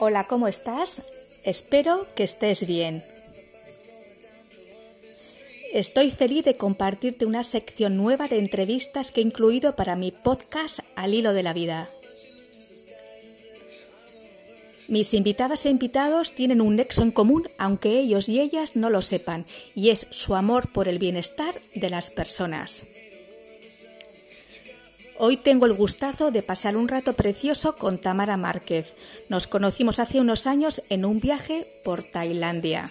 Hola, ¿cómo estás? Espero que estés bien. Estoy feliz de compartirte una sección nueva de entrevistas que he incluido para mi podcast Al hilo de la vida. Mis invitadas e invitados tienen un nexo en común, aunque ellos y ellas no lo sepan, y es su amor por el bienestar de las personas. Hoy tengo el gustazo de pasar un rato precioso con Tamara Márquez. Nos conocimos hace unos años en un viaje por Tailandia.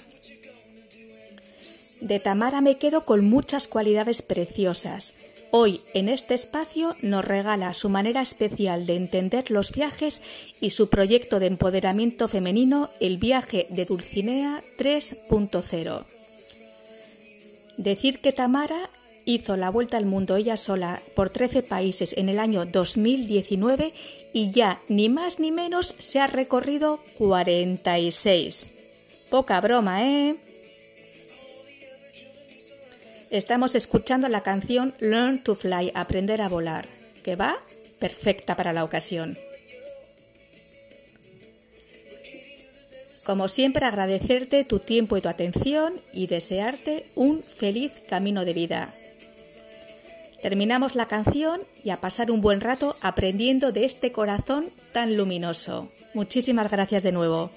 De Tamara me quedo con muchas cualidades preciosas. Hoy en este espacio nos regala su manera especial de entender los viajes y su proyecto de empoderamiento femenino, el viaje de Dulcinea 3.0. Decir que Tamara hizo la vuelta al mundo ella sola por 13 países en el año 2019 y ya ni más ni menos se ha recorrido 46. Poca broma, ¿eh? Estamos escuchando la canción Learn to Fly, Aprender a volar, que va perfecta para la ocasión. Como siempre, agradecerte tu tiempo y tu atención y desearte un feliz camino de vida. Terminamos la canción y a pasar un buen rato aprendiendo de este corazón tan luminoso. Muchísimas gracias de nuevo.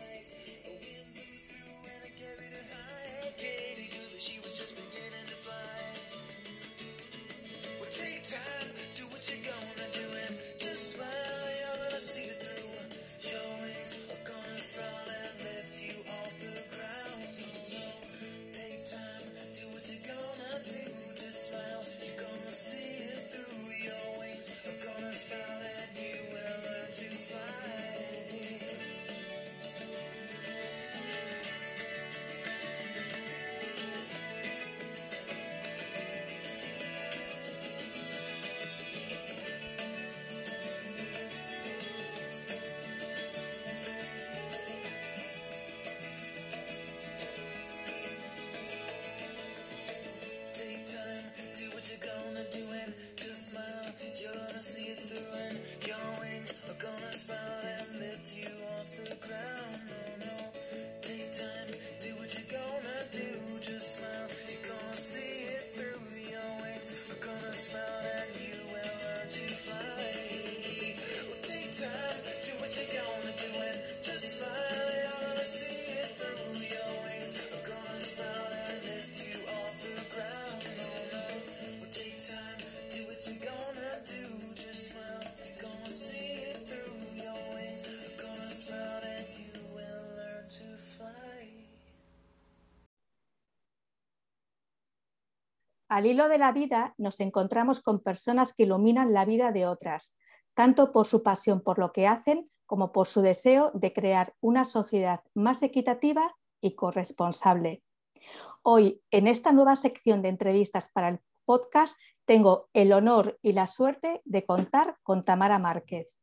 Al hilo de la vida nos encontramos con personas que iluminan la vida de otras, tanto por su pasión por lo que hacen como por su deseo de crear una sociedad más equitativa y corresponsable. Hoy, en esta nueva sección de entrevistas para el podcast, tengo el honor y la suerte de contar con Tamara Márquez.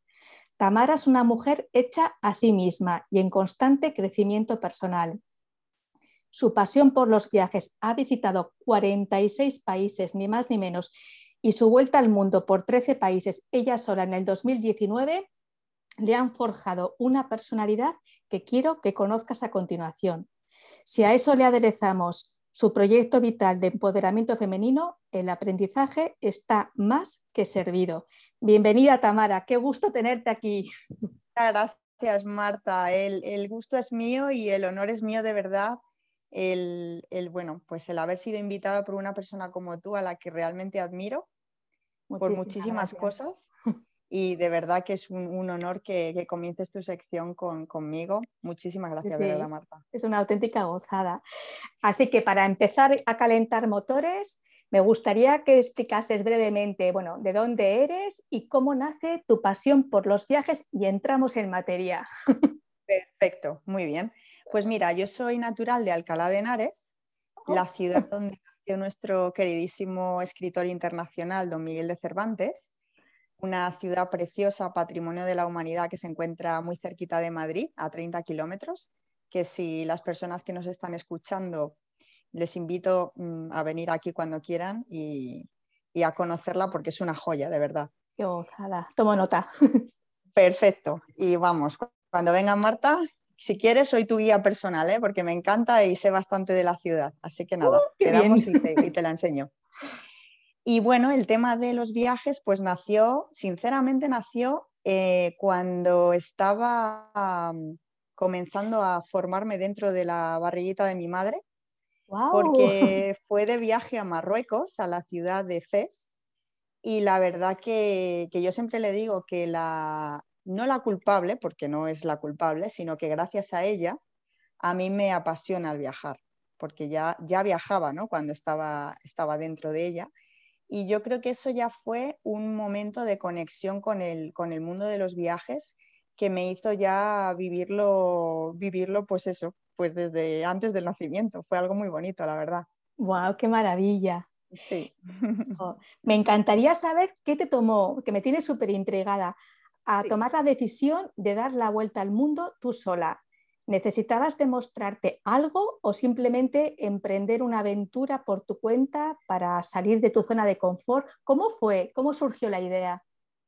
Tamara es una mujer hecha a sí misma y en constante crecimiento personal. Su pasión por los viajes ha visitado 46 países, ni más ni menos, y su vuelta al mundo por 13 países, ella sola en el 2019, le han forjado una personalidad que quiero que conozcas a continuación. Si a eso le aderezamos su proyecto vital de empoderamiento femenino, el aprendizaje está más que servido. Bienvenida, Tamara, qué gusto tenerte aquí. Gracias, Marta. El, el gusto es mío y el honor es mío de verdad el, bueno, pues el haber sido invitada por una persona como tú a la que realmente admiro por muchísimas cosas. Y de verdad que es un, honor que, comiences tu sección conmigo. Muchísimas gracias, de verdad, Marta. Es una auténtica gozada. Así que para empezar a calentar motores, me gustaría que explicases brevemente, bueno, de dónde eres y cómo nace tu pasión por los viajes y entramos en materia. Perfecto, muy bien. Pues mira, yo soy natural de Alcalá de Henares, la oh. ciudad donde nació nuestro queridísimo escritor internacional, don Miguel de Cervantes, una ciudad preciosa, patrimonio de la humanidad que se encuentra muy cerquita de Madrid, a 30 kilómetros, que si las personas que nos están escuchando les invito mm, a venir aquí cuando quieran y, y a conocerla porque es una joya, de verdad. Qué gozada, tomo nota. Perfecto. Y vamos, cuando venga Marta, si quieres, soy tu guía personal, ¿eh? porque me encanta y sé bastante de la ciudad. Así que nada, ¡Oh, qué quedamos y te, y te la enseño. Y bueno, el tema de los viajes, pues nació, sinceramente nació eh, cuando estaba am, comenzando a formarme dentro de la barriguita de mi madre, ¡Guau! porque fue de viaje a Marruecos, a la ciudad de Fez, y la verdad que, que yo siempre le digo que la, no la culpable, porque no es la culpable, sino que gracias a ella a mí me apasiona el viajar, porque ya, ya viajaba ¿no? cuando estaba, estaba dentro de ella. Y yo creo que eso ya fue un momento de conexión con el, con el mundo de los viajes que me hizo ya vivirlo, vivirlo, pues eso, pues desde antes del nacimiento. Fue algo muy bonito, la verdad. ¡Guau, qué maravilla! Sí. Oh, Me encantaría saber qué te tomó, que me tiene súper intrigada, a Sí. tomar la decisión de dar la vuelta al mundo tú sola. ¿Necesitabas demostrarte algo o simplemente emprender una aventura por tu cuenta para salir de tu zona de confort? ¿Cómo fue? ¿Cómo surgió la idea?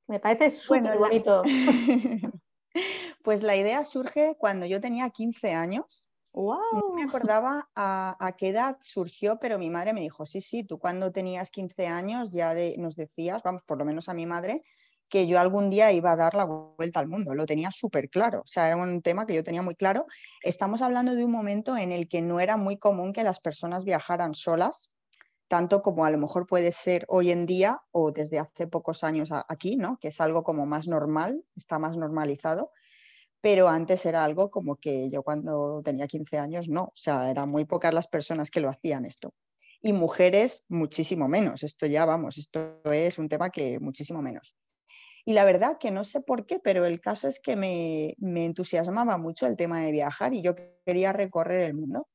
Me parece Bueno, súper la- bonito. Pues la idea surge cuando yo tenía 15 años. No ¡Wow! me acordaba a, a qué edad surgió, pero mi madre me dijo, sí, sí, tú cuando tenías 15 años ya de- nos decías, vamos, por lo menos a mi madre, que yo algún día iba a dar la vuelta al mundo. Lo tenía súper claro, o sea, era un tema que yo tenía muy claro. Estamos hablando de un momento en el que no era muy común que las personas viajaran solas, tanto como a lo mejor puede ser hoy en día o desde hace pocos años aquí, ¿no? Que es algo como más normal, está más normalizado pero antes era algo como que yo cuando tenía 15 años no, o sea, eran muy pocas las personas que lo hacían esto. Y mujeres muchísimo menos, esto ya vamos, esto es un tema que muchísimo menos. Y la verdad que no sé por qué, pero el caso es que me, me entusiasmaba mucho el tema de viajar y yo quería recorrer el mundo.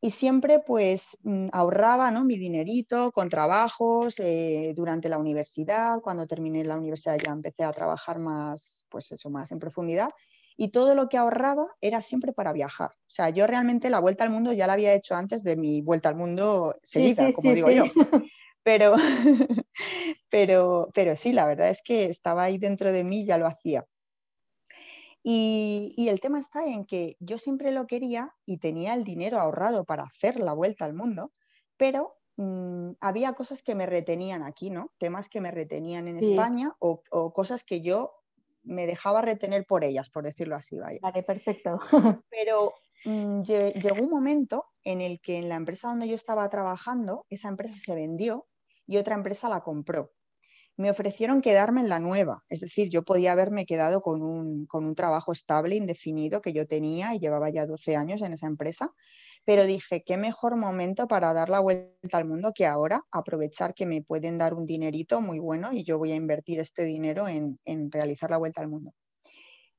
Y siempre pues mm, ahorraba ¿no? mi dinerito con trabajos eh, durante la universidad. Cuando terminé la universidad ya empecé a trabajar más, pues eso, más en profundidad. Y todo lo que ahorraba era siempre para viajar. O sea, yo realmente la vuelta al mundo ya la había hecho antes de mi vuelta al mundo Sí, seguida, sí, como sí, digo sí. yo. Pero, pero, pero sí, la verdad es que estaba ahí dentro de mí, ya lo hacía. Y, y el tema está en que yo siempre lo quería y tenía el dinero ahorrado para hacer la vuelta al mundo, pero mm, había cosas que me retenían aquí, ¿no? Temas que me retenían en Sí, España o, o cosas que yo me dejaba retener por ellas, por decirlo así, vaya. vale, perfecto. Pero mm, lle- llegó un momento en el que en la empresa donde yo estaba trabajando, esa empresa se vendió y otra empresa la compró. Me ofrecieron quedarme en la nueva, es decir, yo podía haberme quedado con un, con un trabajo estable, indefinido, que yo tenía y llevaba ya 12 años en esa empresa, pero dije, qué mejor momento para dar la vuelta al mundo que ahora, aprovechar que me pueden dar un dinerito muy bueno y yo voy a invertir este dinero en, en realizar la vuelta al mundo.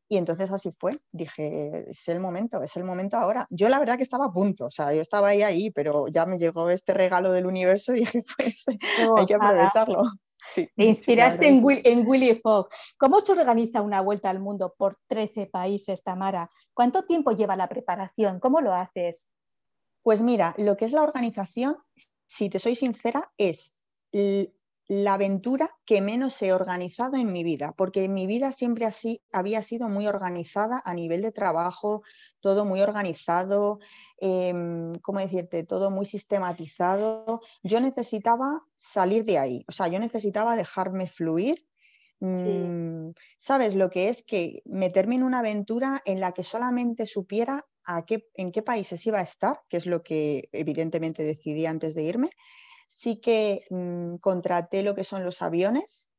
Y entonces así fue, dije, es el momento, es el momento ahora. Yo la verdad que estaba a punto, o sea, yo estaba ahí, ahí, pero ya me llegó este regalo del universo y dije, pues Qué hay que aprovecharlo. Sí, Te inspiraste en. Will- en Willy Fogg. ¿Cómo se organiza una vuelta al mundo por 13 países, Tamara? ¿Cuánto tiempo lleva la preparación? ¿Cómo lo haces? Pues mira, lo que es la organización, si te soy sincera, es la aventura que menos he organizado en mi vida, porque en mi vida siempre así había sido muy organizada a nivel de trabajo, todo muy organizado, em, ¿cómo decirte? Todo muy sistematizado. Yo necesitaba salir de ahí, o sea, yo necesitaba dejarme fluir. Sí, mm, ¿Sabes lo que es que meterme en una aventura en la que solamente supiera a qué, en qué países iba a estar, que es lo que evidentemente decidí antes de irme? Sí que mm, contraté lo que son los aviones,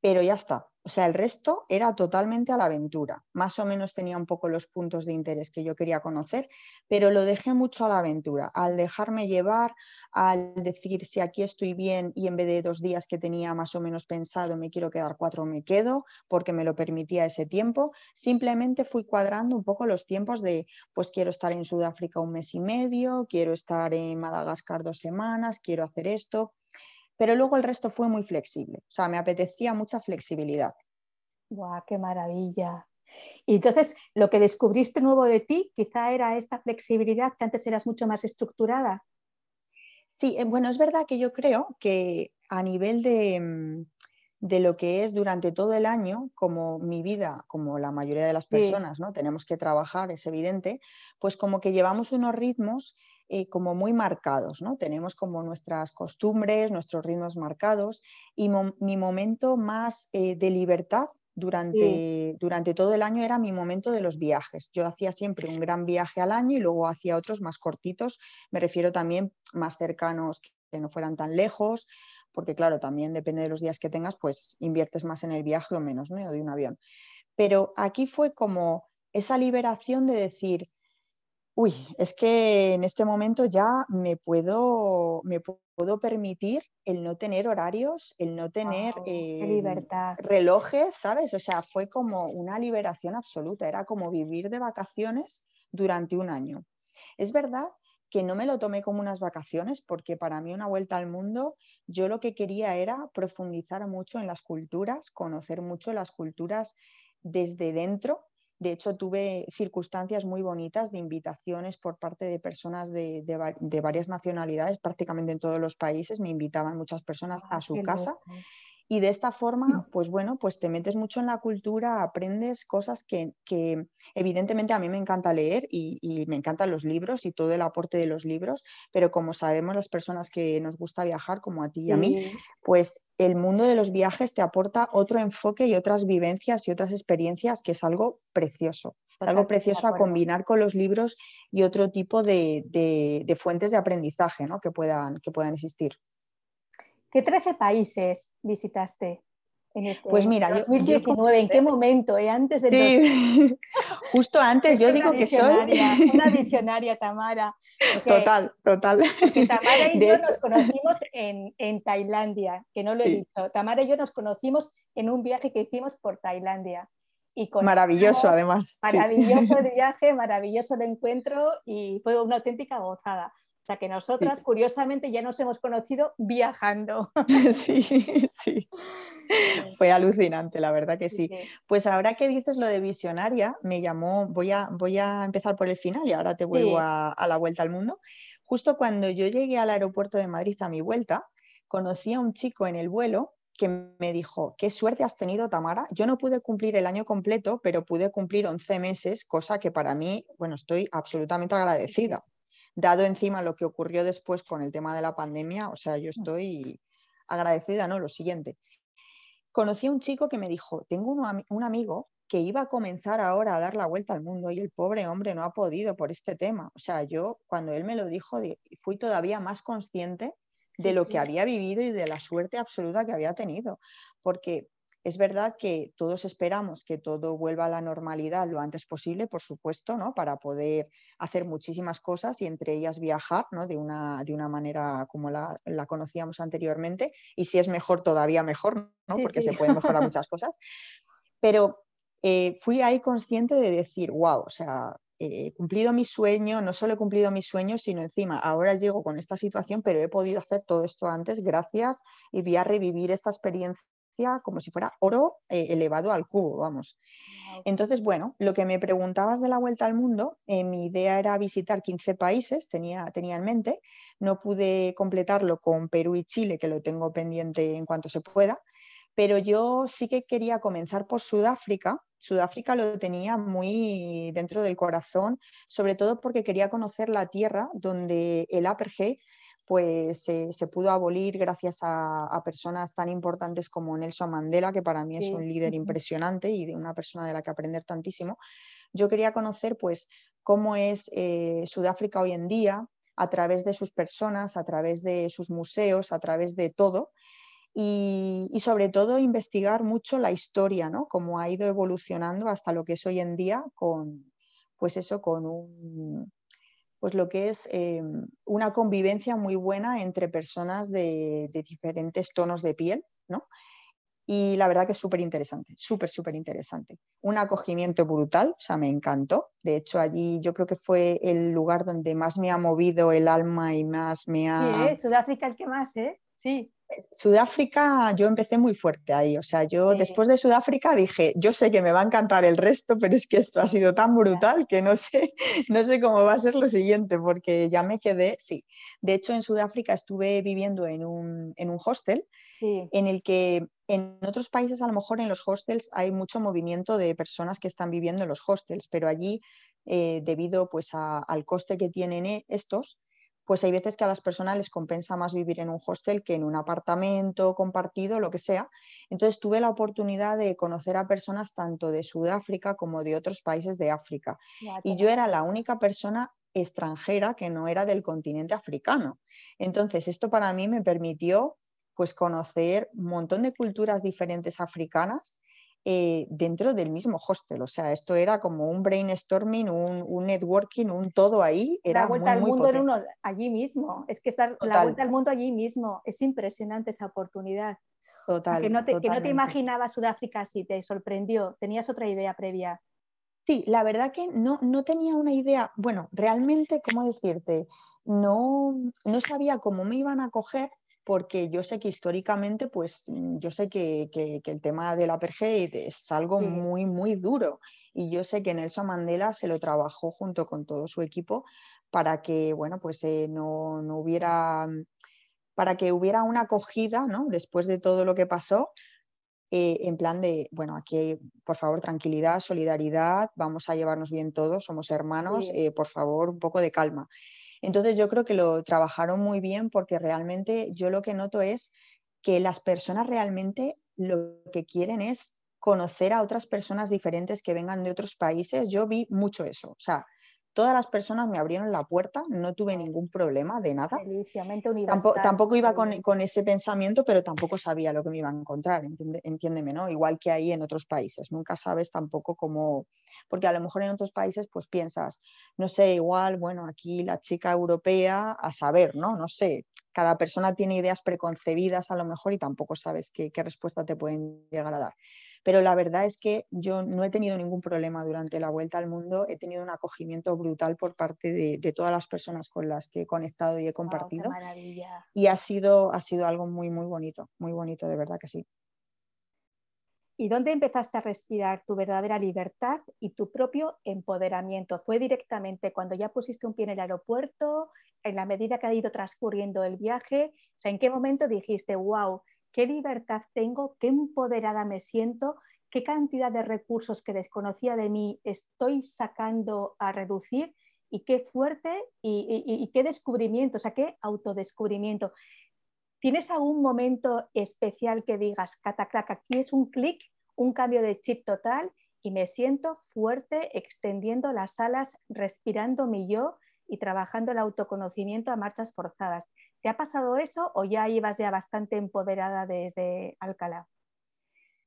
pero ya está. O sea, el resto era totalmente a la aventura. Más o menos tenía un poco los puntos de interés que yo quería conocer, pero lo dejé mucho a la aventura, al dejarme llevar, al decir si aquí estoy bien y en vez de dos días que tenía más o menos pensado me quiero quedar cuatro, me quedo porque me lo permitía ese tiempo. Simplemente fui cuadrando un poco los tiempos de, pues quiero estar en Sudáfrica un mes y medio, quiero estar en Madagascar dos semanas, quiero hacer esto pero luego el resto fue muy flexible, o sea, me apetecía mucha flexibilidad. ¡guau, qué maravilla! Y entonces, lo que descubriste nuevo de ti quizá era esta flexibilidad que antes eras mucho más estructurada. Sí, eh, bueno, es verdad que yo creo que a nivel de, mm, de lo que es durante todo el año, como mi vida, como la mayoría de las personas, ¿no? Tenemos que trabajar, es evidente, pues como que llevamos unos ritmos eh, como muy marcados, ¿no? Tenemos como nuestras costumbres, nuestros ritmos marcados y mi momento más eh, de libertad durante, durante, todo el año era mi momento de los viajes. Yo hacía siempre un gran viaje al año y luego hacía otros más cortitos, me refiero también más cercanos, que no fueran tan lejos, porque claro, también depende de los días que tengas, pues inviertes más en el viaje o menos, ¿no? De un avión. Pero aquí fue como esa liberación de decir, uy, es que en este momento ya me puedo, me puedo permitir el no tener horarios, el no tener em, relojes, ¿sabes? O sea, fue como una liberación absoluta, era como vivir de vacaciones durante un año. Es verdad que no me lo tomé como unas vacaciones, porque para mí una vuelta al mundo, yo lo que quería era profundizar mucho en las culturas, conocer mucho las culturas desde dentro de hecho, tuve circunstancias muy bonitas de invitaciones por parte de personas de, varias nacionalidades, prácticamente en todos los países. Me invitaban muchas personas a su casa. Y de esta forma, mm. pues bueno, pues te metes mucho en la cultura, aprendes cosas que, evidentemente a mí me encanta leer y, me encantan los libros y todo el aporte de los libros, pero como sabemos las personas que nos gusta viajar, como a ti y a mí, pues el mundo de los viajes te aporta otro enfoque y otras vivencias y otras experiencias que es algo precioso. Es algo precioso a combinar con los libros y otro tipo de, fuentes de aprendizaje ¿no? que, puedan, que puedan existir. ¿Qué 13 países visitaste en este Pues mira, 2019? ¿En qué momento? Eh? Antes de sí. Justo antes, yo digo que soy una visionaria, Tamara. total, total. Tamara y yo nos conocimos en, Tailandia, que no lo he dicho. Tamara y yo nos conocimos en un viaje que hicimos por Tailandia. Y maravilloso, además. Maravilloso el viaje, maravilloso el encuentro y fue una auténtica gozada sea que nosotras, curiosamente, ya nos hemos conocido viajando. Sí, sí. Fue alucinante, la verdad que sí. Pues ahora que dices lo de visionaria, me llamó, voy a, voy a empezar por el final y ahora te vuelvo a, a la vuelta al mundo. Justo cuando yo llegué al aeropuerto de Madrid a mi vuelta, conocí a un chico en el vuelo que me dijo, qué suerte has tenido, Tamara. Yo no pude cumplir el año completo, pero pude cumplir 11 meses, cosa que para mí, bueno, estoy absolutamente agradecida dado encima lo que ocurrió después con el tema de la pandemia, o sea, yo mm. estoy agradecida, ¿no? Lo siguiente. Conocí a un chico que me dijo, tengo un, amigo que iba a comenzar ahora a dar la vuelta al mundo y el pobre hombre no ha podido por este tema. O sea, yo cuando él me lo dijo fui todavía más consciente de lo que había vivido y de la suerte absoluta que había tenido, porque es verdad que todos esperamos que todo vuelva a la normalidad lo antes posible, por supuesto, ¿no? para poder hacer muchísimas cosas y entre ellas viajar ¿no? de, una, de, una, manera como la, conocíamos anteriormente. Y si es mejor, todavía mejor, ¿no? porque se pueden mejorar muchas cosas. Pero eh, fui ahí consciente de decir, wow, o sea, he cumplido mi sueño, no solo he cumplido mi sueño, sino encima ahora llego con esta situación, pero he podido hacer todo esto antes gracias y voy a revivir esta experiencia como si fuera oro eh, elevado al cubo, vamos. Entonces, bueno, lo que me preguntabas de la vuelta al mundo, eh, mi idea era visitar 15 países, tenía, tenía en mente, no pude completarlo con Perú y Chile, que lo tengo pendiente en cuanto se pueda, pero yo sí que quería comenzar por Sudáfrica. Sudáfrica lo tenía muy dentro del corazón, sobre todo porque quería conocer la tierra donde el apartheid pues se pudo abolir gracias a, personas tan importantes como Nelson Mandela, que para mí es un líder impresionante y de una persona de la que aprender tantísimo. Yo quería conocer pues cómo es eh, Sudáfrica hoy en día a través de sus personas, a través de sus museos, a través de todo. Y, y, sobre todo investigar mucho la historia, ¿no? Cómo ha ido evolucionando hasta lo que es hoy en día con, pues eso, con un, pues lo que es em, una convivencia muy buena entre personas de, diferentes tonos de piel, ¿no? Y la verdad que es súper interesante, súper, súper interesante. Un acogimiento brutal, o sea, me encantó. De hecho, allí yo creo que fue el lugar donde más me ha movido el alma y más me ha... Sí, ¿eh? Sudáfrica el que más, ¿eh? Sí. Sudáfrica, yo empecé muy fuerte ahí, o sea, yo después de Sudáfrica dije, yo sé que me va a encantar el resto, pero es que esto ha sido tan brutal que no sé, no sé cómo va a ser lo siguiente, porque ya me quedé, sí. De hecho, en Sudáfrica estuve viviendo en un, hostel en el que En otros países, a lo mejor en los hostels hay mucho movimiento de personas que están viviendo en los hostels, pero allí, eh, debido pues, al coste que tienen e, estos, pues hay veces que a las personas les compensa más vivir en un hostel que en un apartamento compartido, lo que sea. Entonces tuve la oportunidad de conocer a personas tanto de Sudáfrica como de otros países de África. y yo era la única persona extranjera que no era del continente africano. Entonces esto para mí me permitió pues conocer un montón de culturas diferentes africanas eh, dentro del mismo hostel. O sea, esto era como un brainstorming, un, networking, un todo ahí. Era la vuelta al mundo en uno, allí mismo. Es que estar la vuelta al mundo allí mismo. Es impresionante esa oportunidad. Total, que, no te, que no te imaginabas Sudáfrica así, te sorprendió. ¿Tenías otra idea previa? Sí, la verdad que no, no tenía una idea. Bueno, realmente, ¿cómo decirte? No, no sabía cómo me iban a coger porque yo sé que históricamente, pues mm, yo sé que, el tema del apartheid es algo muy, muy duro y yo sé que Nelson Mandela se lo trabajó junto con todo su equipo para que, bueno, pues eh, no, hubiera, mm, para que hubiera una acogida, ¿no? Después de todo lo que pasó, eh, en plan de, bueno, aquí por favor tranquilidad, solidaridad, vamos a llevarnos bien todos, somos hermanos, eh, por favor un poco de calma. Entonces yo creo que lo trabajaron muy bien porque realmente yo lo que noto es que las personas realmente lo que quieren es conocer a otras personas diferentes que vengan de otros países. Yo vi mucho eso. O sea, todas las personas me abrieron la puerta, no tuve ningún problema de nada. Tampoco, tampoco, iba con, ese pensamiento, pero tampoco sabía lo que me iba a encontrar, entiéndeme, ¿no? Igual que ahí en otros países, nunca sabes tampoco cómo, porque a lo mejor en otros países pues piensas, no sé, igual, bueno, aquí la chica europea, a saber, ¿no? No sé, cada persona tiene ideas preconcebidas a lo mejor y tampoco sabes qué respuesta te pueden llegar a dar. Pero la verdad es que yo no he tenido ningún problema durante la vuelta al mundo, he tenido un acogimiento brutal por parte de, todas las personas con las que he conectado y he compartido. y ha sido, ha sido algo muy, muy bonito, muy bonito, de verdad que sí. ¿Y dónde empezaste a respirar tu verdadera libertad y tu propio empoderamiento? ¿Fue directamente cuando ya pusiste un pie en el aeropuerto, en la medida que ha ido transcurriendo el viaje? ¿En qué momento dijiste, wow, qué libertad tengo, qué empoderada me siento, qué cantidad de recursos que desconocía de mí estoy sacando a reducir y qué fuerte y, qué descubrimiento, o sea, qué autodescubrimiento. ¿Tienes algún momento especial que digas, cataclac, aquí es un clic, un cambio de chip total y me siento fuerte, extendiendo las alas, respirando mi yo y trabajando el autoconocimiento a marchas forzadas? ¿Te ha pasado eso o ya ibas ya bastante empoderada desde Alcalá?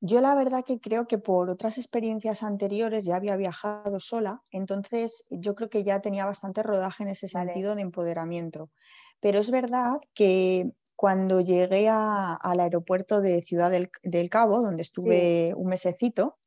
Yo la verdad que creo que por otras experiencias anteriores ya había viajado sola, entonces yo creo que ya tenía bastante rodaje en ese sentido de empoderamiento. Pero es verdad que cuando llegué al aeropuerto de Ciudad del, Cabo, donde estuve un mesecito,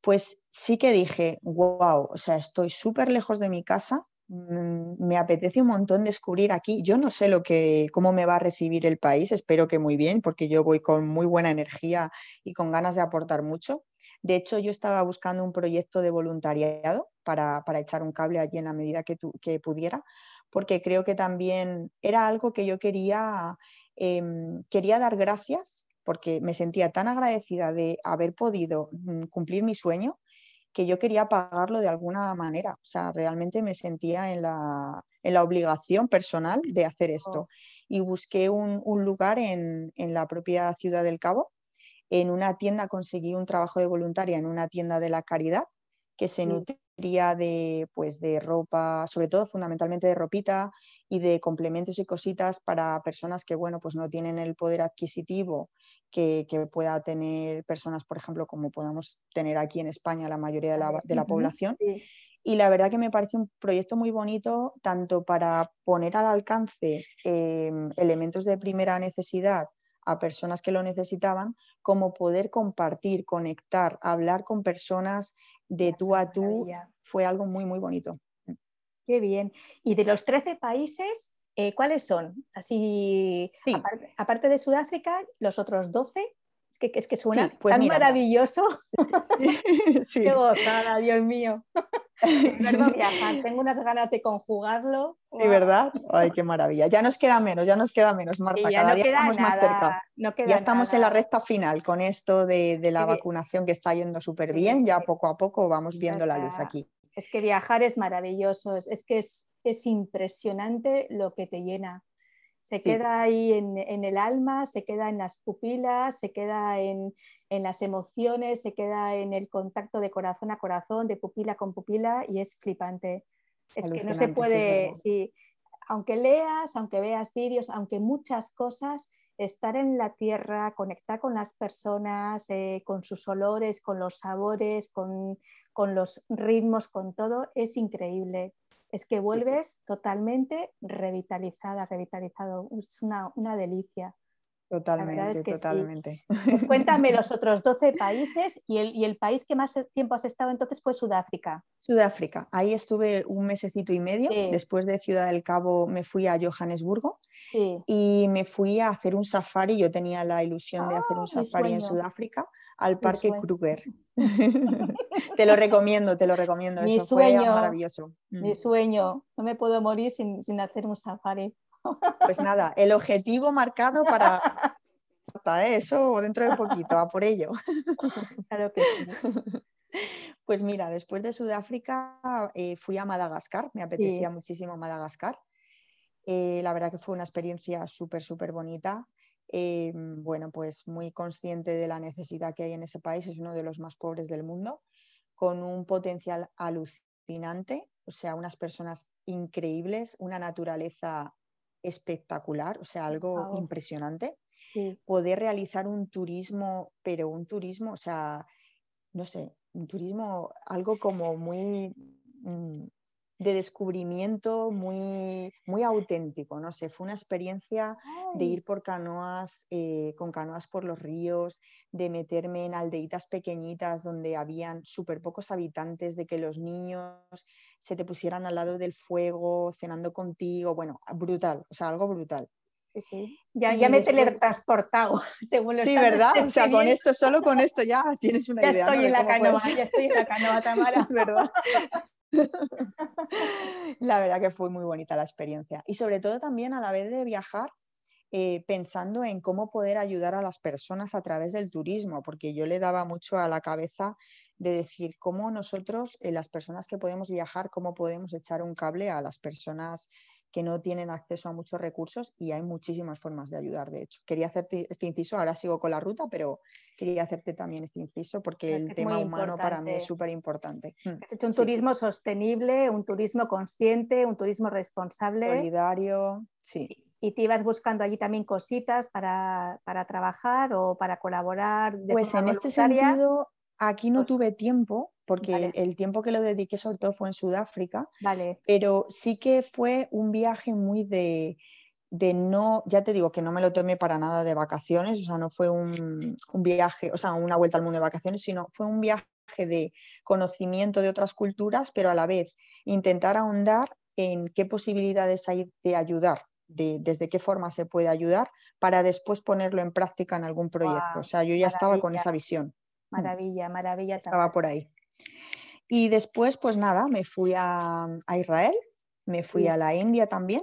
pues sí que dije, wow, o sea, estoy súper lejos de mi casa, me apetece un montón descubrir aquí. Yo no sé lo que, cómo me va a recibir el país, espero que muy bien, porque yo voy con muy buena energía y con ganas de aportar mucho. De hecho, yo estaba buscando un proyecto de voluntariado para, echar un cable allí en la medida que, que, pudiera, porque creo que también era algo que yo quería, em, quería dar gracias, porque me sentía tan agradecida de haber podido mm, cumplir mi sueño que yo quería pagarlo de alguna manera. O sea, realmente me sentía en la, obligación personal de hacer esto. Y busqué un, lugar en, la propia ciudad del Cabo. En una tienda conseguí un trabajo de voluntaria en una tienda de la caridad que se nutría de, pues, de ropa, sobre todo fundamentalmente de ropita y de complementos y cositas para personas que bueno, pues no tienen el poder adquisitivo que, pueda tener personas, por ejemplo, como podamos tener aquí en España la mayoría de la, población. Y la verdad que me parece un proyecto muy bonito, tanto para poner al alcance em, elementos de primera necesidad a personas que lo necesitaban, como poder compartir, conectar, hablar con personas de tú a tú, fue algo muy, muy bonito. Qué bien. Y de los 13 países, eh, ¿Cuáles son? Así, aparte, de Sudáfrica, los otros 12, es que, es que suena pues tan maravilloso. Qué gozada, Dios mío. viajar. Tengo unas ganas de conjugarlo. Sí, ¿verdad? Ay, qué maravilla. Ya nos queda menos, ya nos queda menos, Marta. Cada día estamos más cerca. ya estamos en la recta final con esto de, la vacunación que está yendo súper bien. Ya poco a poco vamos viendo la luz aquí. Es que viajar es maravilloso. Es, que es, es impresionante lo que te llena. Se queda ahí en, el alma, se queda en las pupilas, se queda en, las emociones, se queda en el contacto de corazón a corazón, de pupila con pupila y es flipante. Es que no se puede, aunque leas, aunque veas vídeos, aunque muchas cosas, estar en la tierra, conectar con las personas, eh, con sus olores, con los sabores, con, con los ritmos, con todo, es increíble es que vuelves totalmente revitalizada, revitalizado. Es una, delicia. Totalmente, totalmente. Pues cuéntame los otros 12 países y el, país que más tiempo has estado entonces fue Sudáfrica. Sudáfrica, ahí estuve un mesecito y medio. Después de Ciudad del Cabo me fui a Johannesburgo y me fui a hacer un safari. Yo tenía la ilusión de hacer un safari en Sudáfrica al Parque Kruger. te lo recomiendo, te lo recomiendo. Mi Eso sueño, fue maravilloso. Mi mm. sueño, no me puedo morir sin, hacer un safari. Pues nada, el objetivo marcado para ¿eh? eso dentro de poquito, a por ello. Claro que sí. Pues mira, después de Sudáfrica eh, fui a Madagascar, me apetecía muchísimo Madagascar. Eh, la verdad que fue una experiencia súper, súper bonita. Eh, bueno, pues muy consciente de la necesidad que hay en ese país, es uno de los más pobres del mundo, con un potencial alucinante, o sea, unas personas increíbles, una naturaleza espectacular, o sea, algo impresionante. Poder realizar un turismo, pero un turismo, o sea, no sé, un turismo, algo como muy mm, de descubrimiento muy, muy auténtico, no sé, fue una experiencia de ir por canoas, eh, con canoas por los ríos, de meterme en aldeitas pequeñitas donde habían súper pocos habitantes, de que los niños se te pusieran al lado del fuego, cenando contigo, bueno, brutal, o sea, algo brutal. Sí, Ya, ya me he teletransportado, según lo Sí, ¿verdad? O sea, con esto, solo con esto ya tienes una idea. Estoy en la canoa, ya estoy en la canoa, Tamara. ¿verdad? la verdad que fue muy bonita la experiencia. Y sobre todo también a la vez de viajar, eh, pensando en cómo poder ayudar a las personas a través del turismo, porque yo le daba mucho a la cabeza de decir cómo nosotros, eh, las personas que podemos viajar, cómo podemos echar un cable a las personas que no tienen acceso a muchos recursos y hay muchísimas formas de ayudar, de hecho. Quería hacerte este inciso, ahora sigo con la ruta, pero quería hacerte también este inciso porque el tema humano para mí es súper importante. Mm, Has hecho un turismo sostenible, un turismo consciente, un turismo responsable. Solidario, sí. ¿Y te ibas buscando allí también cositas para, trabajar o para colaborar? pues en este sentido, aquí no tuve tiempo porque el, tiempo que lo dediqué sobre todo fue en Sudáfrica, vale. pero sí que fue un viaje muy de, de, no, ya te digo que no me lo tomé para nada de vacaciones, o sea, no fue un, un, viaje, o sea, una vuelta al mundo de vacaciones, sino fue un viaje de conocimiento de otras culturas, pero a la vez intentar ahondar en qué posibilidades hay de ayudar, de, desde qué forma se puede ayudar, para después ponerlo en práctica en algún proyecto. o sea, yo ya estaba con esa visión. Maravilla, maravilla. Estaba por ahí. Y después, pues nada, me fui a, Israel, me fui a la India también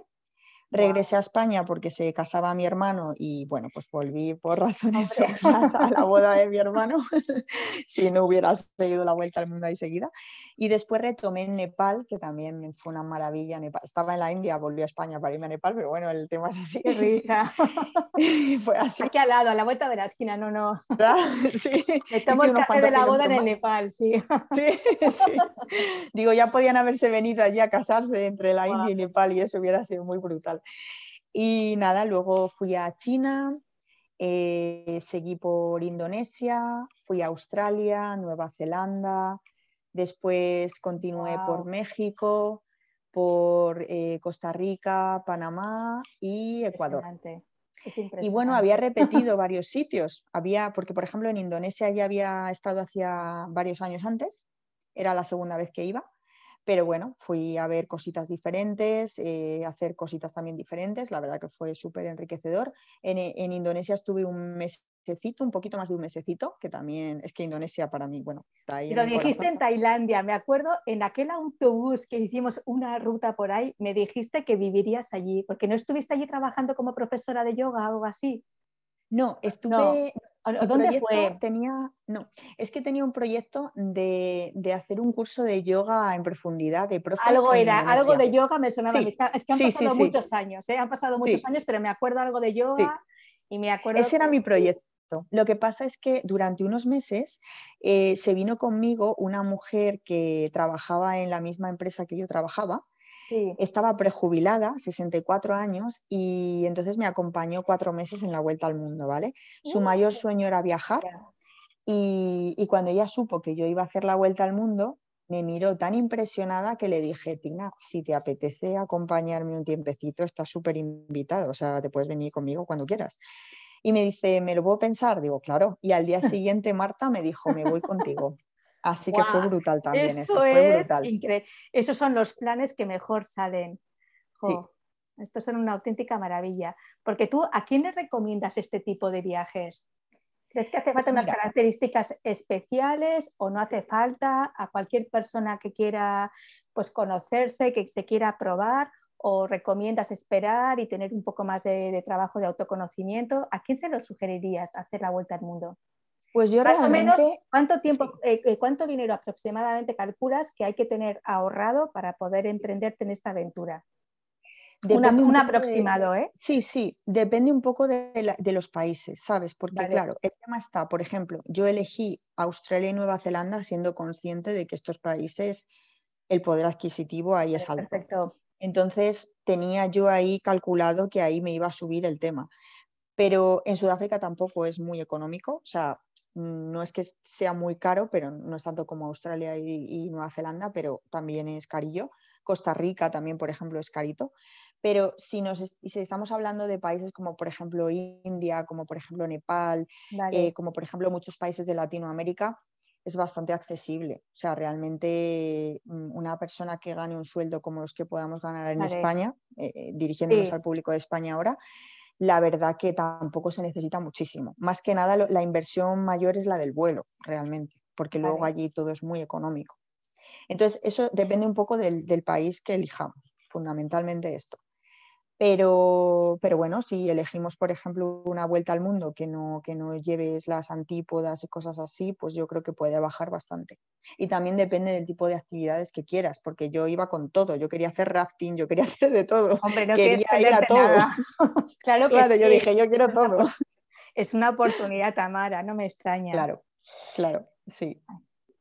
Regresé a España porque se casaba mi hermano y bueno, pues volví por razones obvias a la boda de mi hermano, si no hubiera seguido la vuelta al mundo ahí seguida. Y después retomé en Nepal, que también fue una maravilla. Estaba en la India, volví a España para irme a Nepal, pero bueno, el tema es así. Qué risa. fue así. Aquí al lado, a la vuelta de la esquina, no, no. Sí. Me tomo el café de la boda en el Nepal, sí. sí. Sí, Digo, ya podían haberse venido allí a casarse entre la India y Nepal y eso hubiera sido muy brutal. Y nada, luego fui a China, eh, seguí por Indonesia, fui a Australia, Nueva Zelanda, después continué por México, por eh, Costa Rica, Panamá y Ecuador. Y bueno, había repetido varios sitios. Había, porque por ejemplo en Indonesia ya había estado hacía varios años antes, era la segunda vez que iba Pero bueno, fui a ver cositas diferentes, eh, hacer cositas también diferentes, la verdad que fue súper enriquecedor. En, en, Indonesia estuve un mesecito, un poquito más de un mesecito, que también es que Indonesia para mí, bueno, está ahí. Lo dijiste en Tailandia, me acuerdo en aquel autobús que hicimos una ruta por ahí, me dijiste que vivirías allí, porque no estuviste allí trabajando como profesora de yoga o algo así. No, estuve, ¿Dónde fue? Tenía, no, es que tenía un proyecto de, hacer un curso de yoga en profundidad. De algo era, algo de yoga me sonaba. Es que han pasado muchos años, ¿eh? han pasado muchos años, pero me acuerdo algo de yoga y me acuerdo. Ese era mi proyecto. Lo que pasa es que durante unos meses eh, se vino conmigo una mujer que trabajaba en la misma empresa que yo trabajaba estaba prejubilada, 64 años, y entonces me acompañó cuatro meses en la vuelta al mundo, ¿vale? Su mayor uh. sueño era viajar y, y cuando ella supo que yo iba a hacer la vuelta al mundo, me miró tan impresionada que le dije, Tina, si te apetece acompañarme un tiempecito, estás súper invitado, o sea, te puedes venir conmigo cuando quieras. Y me dice, ¿me lo puedo pensar? Digo, claro. Y al día siguiente Marta me dijo, me voy contigo. Así que fue brutal también eso, fue brutal. Esos son los planes que mejor salen. Estos son una auténtica maravilla. Porque tú, ¿a quién le recomiendas este tipo de viajes? ¿Crees que hace falta unas características especiales o no hace falta a cualquier persona que quiera pues, conocerse, que se quiera probar? ¿O recomiendas esperar y tener un poco más de, de trabajo de autoconocimiento? ¿A quién se lo sugerirías hacer la vuelta al mundo? Pues yo Más realmente... o menos, ¿cuánto tiempo, eh, eh, cuánto dinero aproximadamente calculas que hay que tener ahorrado para poder emprenderte en esta aventura? un aproximado, ¿eh? Sí, sí, depende un poco de, los países, ¿sabes? Porque claro, el tema está, por ejemplo, yo elegí Australia y Nueva Zelanda siendo consciente de que estos países, el poder adquisitivo ahí es alto. Perfecto. Entonces tenía yo ahí calculado que ahí me iba a subir el tema. Pero en Sudáfrica tampoco es muy económico, o sea, no es que sea muy caro, pero no es tanto como Australia y, Nueva Zelanda, pero también es carillo. Costa Rica también, por ejemplo, es carito. Pero si, nos, si estamos hablando de países como, por ejemplo, India, como, por ejemplo, Nepal, eh, como, por ejemplo, muchos países de Latinoamérica, es bastante accesible. O sea, realmente mm, una persona que gane un sueldo como los que podamos ganar en España, eh, eh, dirigiéndonos al público de España ahora, la verdad que tampoco se necesita muchísimo. Más que nada, la inversión mayor es la del vuelo, realmente, porque luego allí todo es muy económico. Entonces, eso depende un poco del, del país que elijamos, fundamentalmente esto. Pero, pero, bueno, si elegimos, por ejemplo, una vuelta al mundo que no, que no lleves las antípodas y cosas así, pues yo creo que puede bajar bastante. Y también depende del tipo de actividades que quieras, porque yo iba con todo, yo quería hacer rafting, yo quería hacer de todo, Hombre, no quería ir a todo. claro que claro, yo dije, yo quiero todo. Es una oportunidad, Tamara, no me extraña. Claro, claro, sí.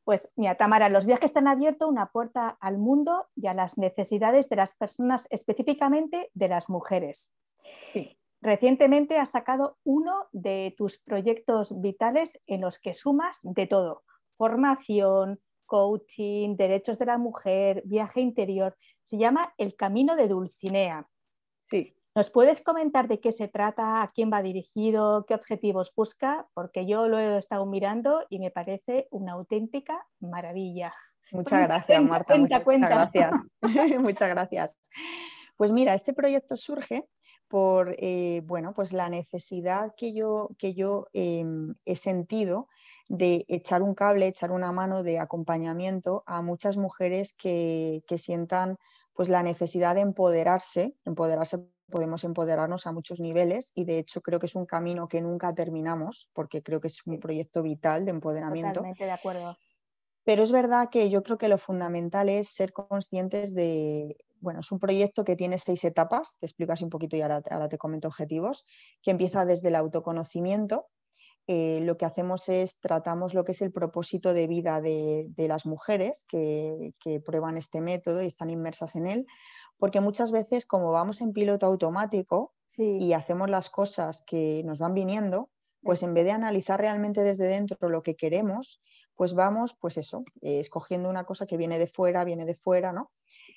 Pues mira, Tamara, los viajes están abiertos una puerta al mundo y a las necesidades de las personas, específicamente de las mujeres. Recientemente has sacado uno de tus proyectos vitales en los que sumas de todo, formación, coaching, derechos de la mujer, viaje interior. Se llama El Camino de Dulcinea. Sí. ¿Nos puedes comentar de qué se trata, a quién va dirigido, qué objetivos busca? Porque yo lo he estado mirando y me parece una auténtica maravilla. Muchas gracias, Marta. muchas, gracias. muchas gracias. Pues mira, este proyecto surge por eh, bueno, pues la necesidad que yo, que yo em, he sentido de echar un cable, echar una mano de acompañamiento a muchas mujeres que, que sientan pues la necesidad de empoderarse, empoderarse podemos empoderarnos a muchos niveles y de hecho creo que es un camino que nunca terminamos porque creo que es un proyecto vital de empoderamiento. Totalmente de acuerdo. Pero es verdad que yo creo que lo fundamental es ser conscientes de, bueno, es un proyecto que tiene seis etapas, te explico así un poquito y ahora, te comento objetivos, que empieza desde el autoconocimiento. Eh, lo que hacemos es tratamos lo que es el propósito de vida de, las mujeres que, que, prueban este método y están inmersas en él, porque muchas veces como vamos en piloto automático y hacemos las cosas que nos van viniendo, pues en vez de analizar realmente desde dentro lo que queremos, pues vamos, pues eso, eh, escogiendo una cosa que viene de fuera, viene de fuera, ¿no?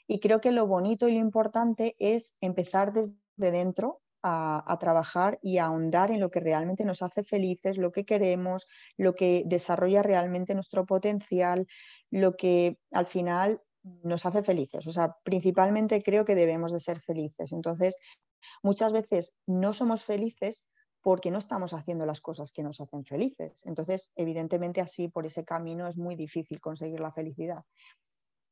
Y creo que lo bonito y lo importante es empezar desde dentro a, a, trabajar y a ahondar en lo que realmente nos hace felices, lo que queremos, lo que desarrolla realmente nuestro potencial, lo que al final nos hace felices. O sea, principalmente creo que debemos de ser felices. Entonces, muchas veces no somos felices porque no estamos haciendo las cosas que nos hacen felices. Entonces, evidentemente así por ese camino es muy difícil conseguir la felicidad.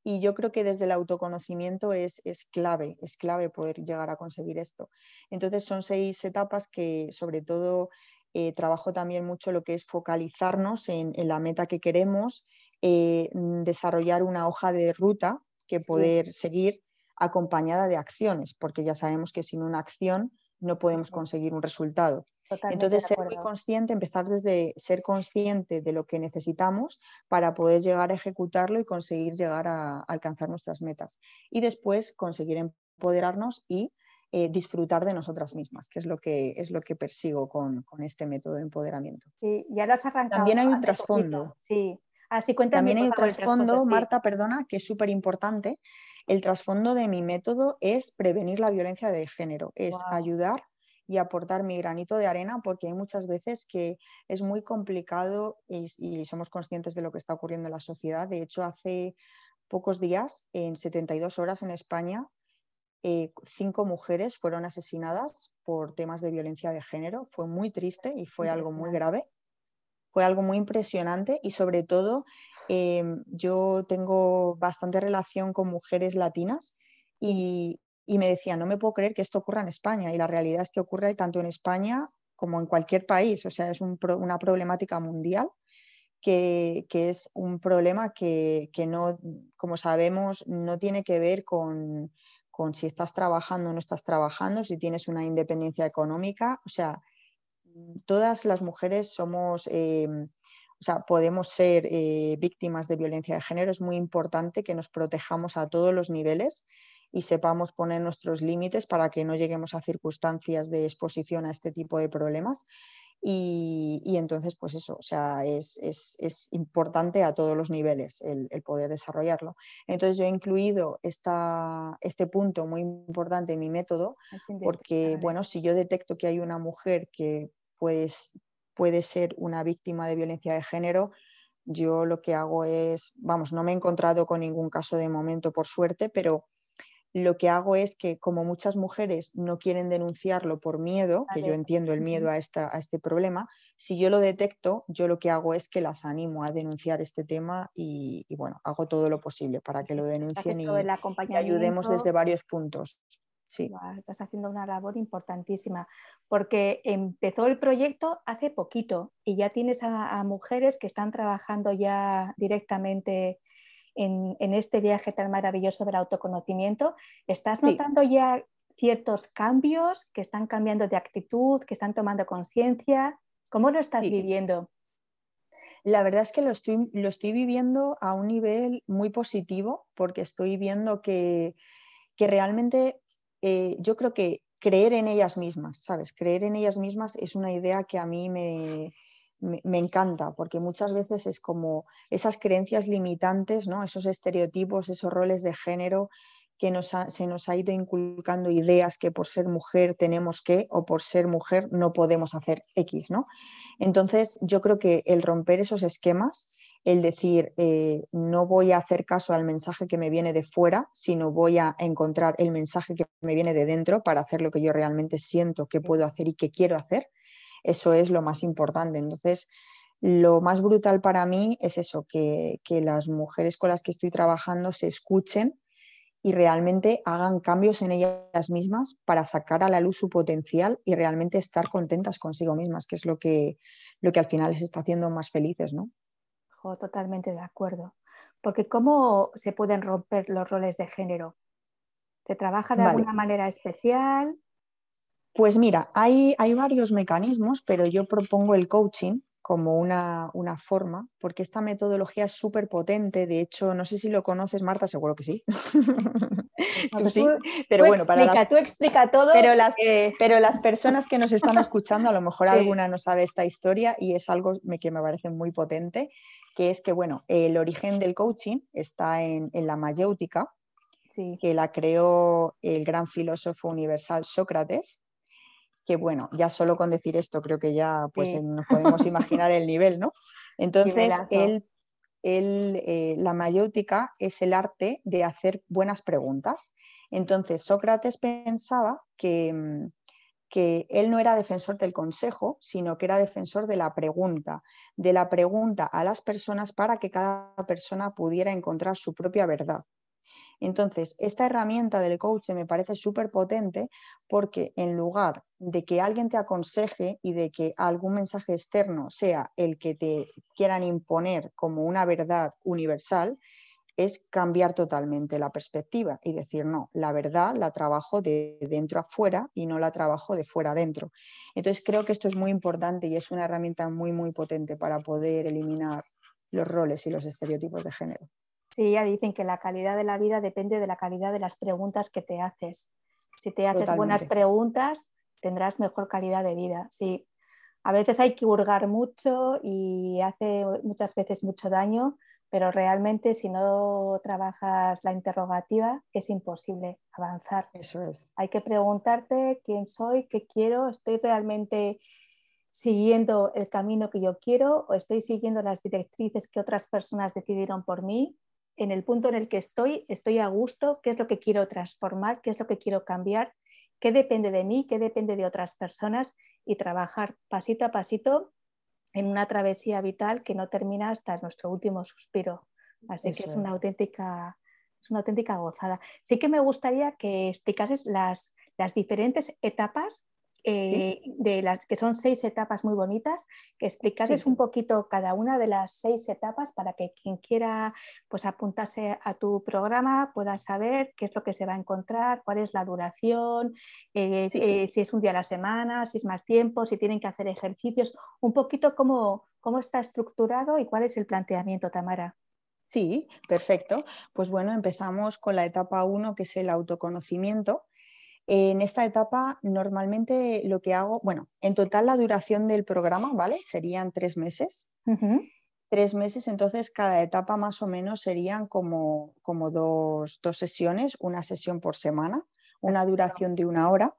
Y yo creo que desde el autoconocimiento es, es, clave, es clave poder llegar a conseguir esto. Entonces son seis etapas que sobre todo eh, trabajo también mucho lo que es focalizarnos en, la meta que queremos, eh, desarrollar una hoja de ruta que poder seguir acompañada de acciones, porque ya sabemos que sin una acción no podemos conseguir un resultado. Entonces, ser muy consciente, empezar desde ser consciente de lo que necesitamos para poder llegar a ejecutarlo y conseguir llegar a, alcanzar nuestras metas. Y después conseguir empoderarnos y eh, disfrutar de nosotras mismas, que es lo que, es lo que persigo con, este método de empoderamiento. Sí, ya lo has arrancado. También hay un trasfondo. Sí. Así cuéntame. También hay un trasfondo, Marta, perdona, que es súper importante. El trasfondo de mi método es prevenir la violencia de género, es ayudar y aportar mi granito de arena porque hay muchas veces que es muy complicado y, somos conscientes de lo que está ocurriendo en la sociedad. De hecho, hace pocos días, en 72 horas en España, eh, cinco mujeres fueron asesinadas por temas de violencia de género. Fue muy triste y fue algo muy grave. Fue algo muy impresionante y sobre todo em, yo tengo bastante relación con mujeres latinas y, y me decía, no me puedo creer que esto ocurra en España. Y la realidad es que ocurre tanto en España como en cualquier país. O sea, es una problemática mundial que, es un problema que, no, como sabemos, no tiene que ver con, si estás trabajando o no estás trabajando, si tienes una independencia económica. O sea, todas las mujeres somos... Eh, o sea, podemos ser eh, víctimas de violencia de género. Es muy importante que nos protejamos a todos los niveles y sepamos poner nuestros límites para que no lleguemos a circunstancias de exposición a este tipo de problemas. Y, entonces, pues eso, o sea, es, importante a todos los niveles el, poder desarrollarlo. Entonces, yo he incluido esta, este punto muy importante en mi método, porque, bueno, si yo detecto que hay una mujer que pues, puede ser una víctima de violencia de género, yo lo que hago es, vamos, no me he encontrado con ningún caso de momento, por suerte, pero lo que hago es que como muchas mujeres no quieren denunciarlo por miedo, que yo entiendo el miedo a, este problema, si yo lo detecto, yo lo que hago es que las animo a denunciar este tema y, bueno, hago todo lo posible para que lo denuncien y, ayudemos desde varios puntos. Sí. Estás haciendo una labor importantísima porque empezó el proyecto hace poquito y ya tienes a mujeres que están trabajando ya directamente en, este viaje tan maravilloso del autoconocimiento, ¿estás notando ya ciertos cambios que están cambiando de actitud, que están tomando conciencia? ¿Cómo lo estás viviendo? La verdad es que lo estoy, lo estoy viviendo a un nivel muy positivo porque estoy viendo que, realmente eh, yo creo que creer en ellas mismas, ¿sabes? Creer en ellas mismas es una idea que a mí me, me, encanta, porque muchas veces es como esas creencias limitantes, ¿no? esos estereotipos, esos roles de género que se nos ha ido inculcando ideas que por ser mujer tenemos que o por ser mujer no podemos hacer X. ¿no? Entonces yo creo que el romper esos esquemas, el decir eh, no voy a hacer caso al mensaje que me viene de fuera, sino voy a encontrar el mensaje que me viene de dentro para hacer lo que yo realmente siento que puedo hacer y que quiero hacer eso es lo más importante. Entonces, lo más brutal para mí es eso, que, las mujeres con las que estoy trabajando se escuchen y realmente hagan cambios en ellas mismas para sacar a la luz su potencial y realmente estar contentas consigo mismas, que es lo que, lo que al final les está haciendo más felices, ¿no? Totalmente de acuerdo. Porque ¿cómo se pueden romper los roles de género? ¿Se trabaja de alguna manera especial? Pues mira, hay, hay varios mecanismos, pero yo propongo el coaching como una, forma, porque esta metodología es súper potente. De hecho, no sé si lo conoces, Marta, seguro que sí. tú sí, pero bueno, para la... tú explica todo. Pero las, pero las personas que nos están escuchando, a lo mejor alguna no sabe esta historia y es algo que me parece muy potente, que es que, bueno, el origen del coaching está en, la mayéutica, que la creó el gran filósofo universal Sócrates que bueno, ya solo con decir esto creo que ya pues nos podemos imaginar el nivel, ¿no? Entonces, él, eh, la mayéutica es el arte de hacer buenas preguntas. Entonces, Sócrates pensaba que, mm, que él no era defensor del consejo, sino que era defensor de la pregunta, de la pregunta a las personas para que cada persona pudiera encontrar su propia verdad. Entonces, esta herramienta del coach me parece súper potente porque en lugar de que alguien te aconseje y de que algún mensaje externo sea el que te quieran imponer como una verdad universal, es cambiar totalmente la perspectiva y decir, no, la verdad la trabajo de dentro a fuera y no la trabajo de fuera adentro. Entonces creo que esto es muy importante y es una herramienta muy, muy potente para poder eliminar los roles y los estereotipos de género. Sí, ya dicen que la calidad de la vida depende de la calidad de las preguntas que te haces. Si te haces buenas preguntas, tendrás mejor calidad de vida. Sí, a veces hay que hurgar mucho y hace muchas veces mucho daño, pero realmente si no trabajas la interrogativa es imposible avanzar. Eso es. Hay que preguntarte quién soy, qué quiero, estoy realmente siguiendo el camino que yo quiero o estoy siguiendo las directrices que otras personas decidieron por mí en el punto en el que estoy, estoy a gusto, qué es lo que quiero transformar, qué es lo que quiero cambiar, qué depende de mí, qué depende de otras personas y trabajar pasito a pasito en una travesía vital que no termina hasta nuestro último suspiro. Así que es una auténtica es una auténtica gozada. Sí que me gustaría que explicases las, las diferentes etapas eh, de las que son seis etapas muy bonitas, que explicases un poquito cada una de las seis etapas para que quien quiera pues apuntarse a tu programa pueda saber qué es lo que se va a encontrar, cuál es la duración, eh, eh, si es un día a la semana, si es más tiempo, si tienen que hacer ejercicios, un poquito cómo, cómo está estructurado y cuál es el planteamiento, Tamara. Sí, perfecto. Pues bueno, empezamos con la etapa uno, que es el autoconocimiento en esta etapa normalmente lo que hago, bueno, en total la duración del programa, ¿vale? Serían tres meses. Tres meses, entonces cada etapa más o menos serían como, como dos, sesiones, una sesión por semana, una duración de una hora,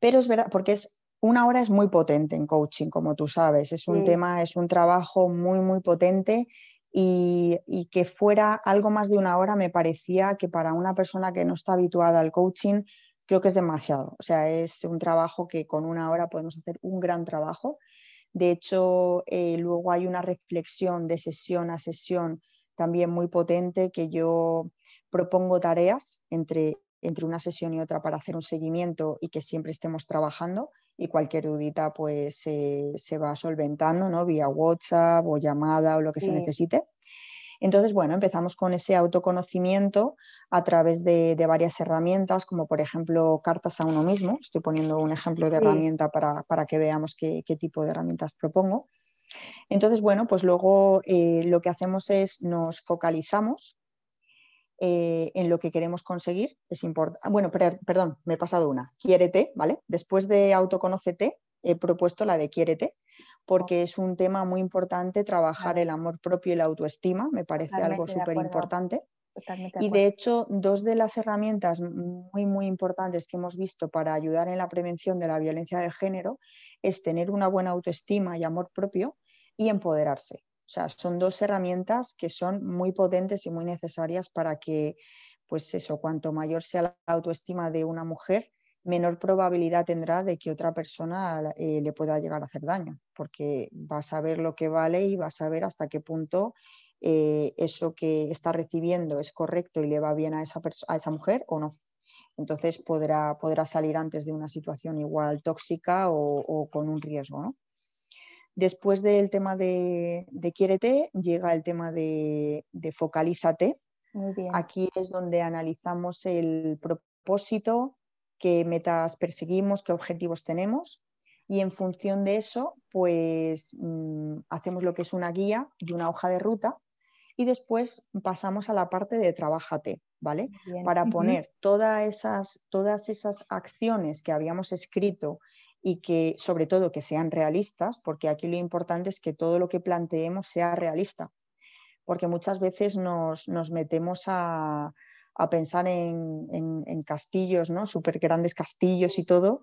pero es verdad, porque es una hora es muy potente en coaching, como tú sabes, es un tema, es un trabajo muy, muy potente y, y, que fuera algo más de una hora me parecía que para una persona que no está habituada al coaching creo que es demasiado. O sea, es un trabajo que con una hora podemos hacer un gran trabajo. De hecho, eh, luego hay una reflexión de sesión a sesión también muy potente que yo propongo tareas entre, entre una sesión y otra para hacer un seguimiento y que siempre estemos trabajando y cualquier dudita pues se va solventando ¿no? vía WhatsApp o llamada o lo que se necesite. Entonces, bueno, empezamos con ese autoconocimiento a través de, varias herramientas, como por ejemplo cartas a uno mismo. Estoy poniendo un ejemplo de herramienta para, que veamos qué, tipo de herramientas propongo. Entonces, bueno, pues luego eh, lo que hacemos es nos focalizamos eh, en lo que queremos conseguir. Es importante. Bueno, perdón, me he pasado una. Quiérete, ¿vale? Después de autoconócete, he propuesto la de quiérete, porque es un tema muy importante trabajar el amor propio y la autoestima, me parece algo súper importante. y de hecho, dos de las herramientas muy, muy importantes que hemos visto para ayudar en la prevención de la violencia de género es tener una buena autoestima y amor propio y empoderarse. O sea, son dos herramientas que son muy potentes y muy necesarias para que, pues eso, cuanto mayor sea la autoestima de una mujer, menor probabilidad tendrá de que otra persona eh, le pueda llegar a hacer daño, porque va a saber lo que vale y va a saber hasta qué punto eh, eso que está recibiendo es correcto y le va bien a esa, a esa mujer o no. Entonces podrá, podrá, salir antes de una situación igual tóxica o, con un riesgo. Después del tema de, de quiérete, llega el tema de, de focalízate. Aquí es donde analizamos el propósito, qué metas perseguimos, qué objetivos tenemos y en función de eso, pues mm, hacemos lo que es una guía y una hoja de ruta y después pasamos a la parte de trabájate, ¿vale? Para poner todas, esas, todas esas acciones que habíamos escrito y que sobre todo que sean realistas, porque aquí lo importante es que todo lo que planteemos sea realista, porque muchas veces nos metemos a, a pensar en, castillos, ¿no? Súper grandes castillos y todo,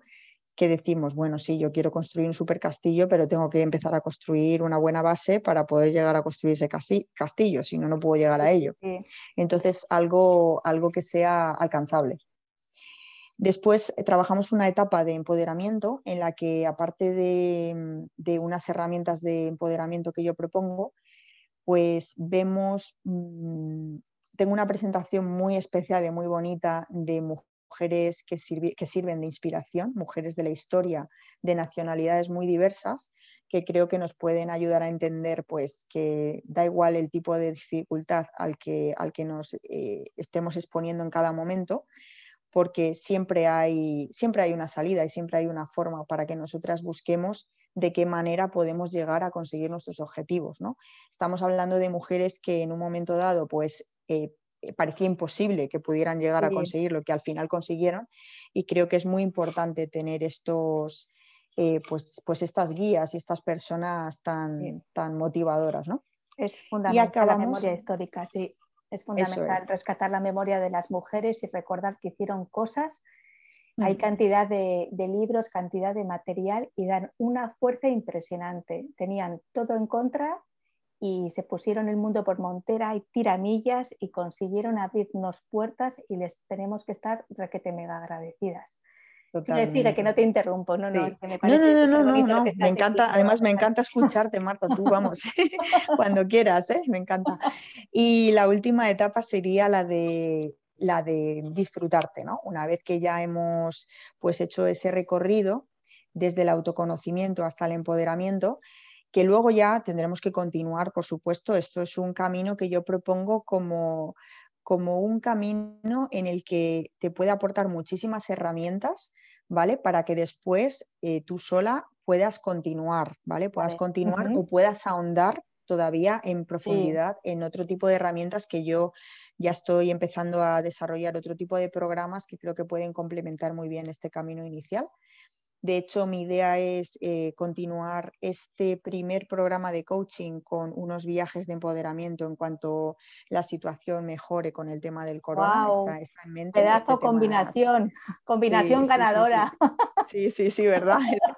que decimos, bueno, sí, yo quiero construir un super castillo, pero tengo que empezar a construir una buena base para poder llegar a construir ese castillo, si no, no puedo llegar a ello. Entonces, algo, algo que sea alcanzable. Después eh, trabajamos una etapa de empoderamiento en la que, aparte de, de unas herramientas de empoderamiento que yo propongo, pues vemos, mm, tengo una presentación muy especial y muy bonita de mujeres que, que sirven de inspiración, mujeres de la historia, de nacionalidades muy diversas, que creo que nos pueden ayudar a entender pues, que da igual el tipo de dificultad al que, al que nos eh, estemos exponiendo en cada momento, porque siempre hay, siempre hay una salida y siempre hay una forma para que nosotras busquemos de qué manera podemos llegar a conseguir nuestros objetivos. ¿no? Estamos hablando de mujeres que en un momento dado pues, eh, parecía imposible que pudieran llegar a conseguir lo que al final consiguieron y creo que es muy importante tener estos, eh, pues, pues estas guías y estas personas tan, tan motivadoras. ¿no? Es fundamental la memoria histórica, sí. Es fundamental rescatar la memoria de las mujeres y recordar que hicieron cosas. Hay mm. cantidad de, libros, cantidad de material y dan una fuerza impresionante. Tenían todo en contra y se pusieron el mundo por montera y tiramillas y consiguieron abrirnos puertas y les tenemos que estar requete mega agradecidas. Totalmente. que no te interrumpo, no, no, no, no, no, no, me encanta, además me encanta escucharte, Marta, tú vamos, cuando quieras, ¿eh? me encanta. Y la última etapa sería la de la de disfrutarte, ¿no? Una vez que ya hemos pues hecho ese recorrido desde el autoconocimiento hasta el empoderamiento, que luego ya tendremos que continuar, por supuesto, esto es un camino que yo propongo como como un camino en el que te puede aportar muchísimas herramientas, ¿vale? Para que después eh, tú sola puedas continuar, ¿vale? Puedas continuar o puedas ahondar todavía en profundidad en otro tipo de herramientas que yo ya estoy empezando a desarrollar otro tipo de programas que creo que pueden complementar muy bien este camino inicial. De hecho, mi idea es eh, continuar este primer programa de coaching con unos viajes de empoderamiento en cuanto la situación mejore con el tema del corona. Está, en mente. Pedazo este combinación, combinación ganadora. Sí sí, sí, ¿verdad?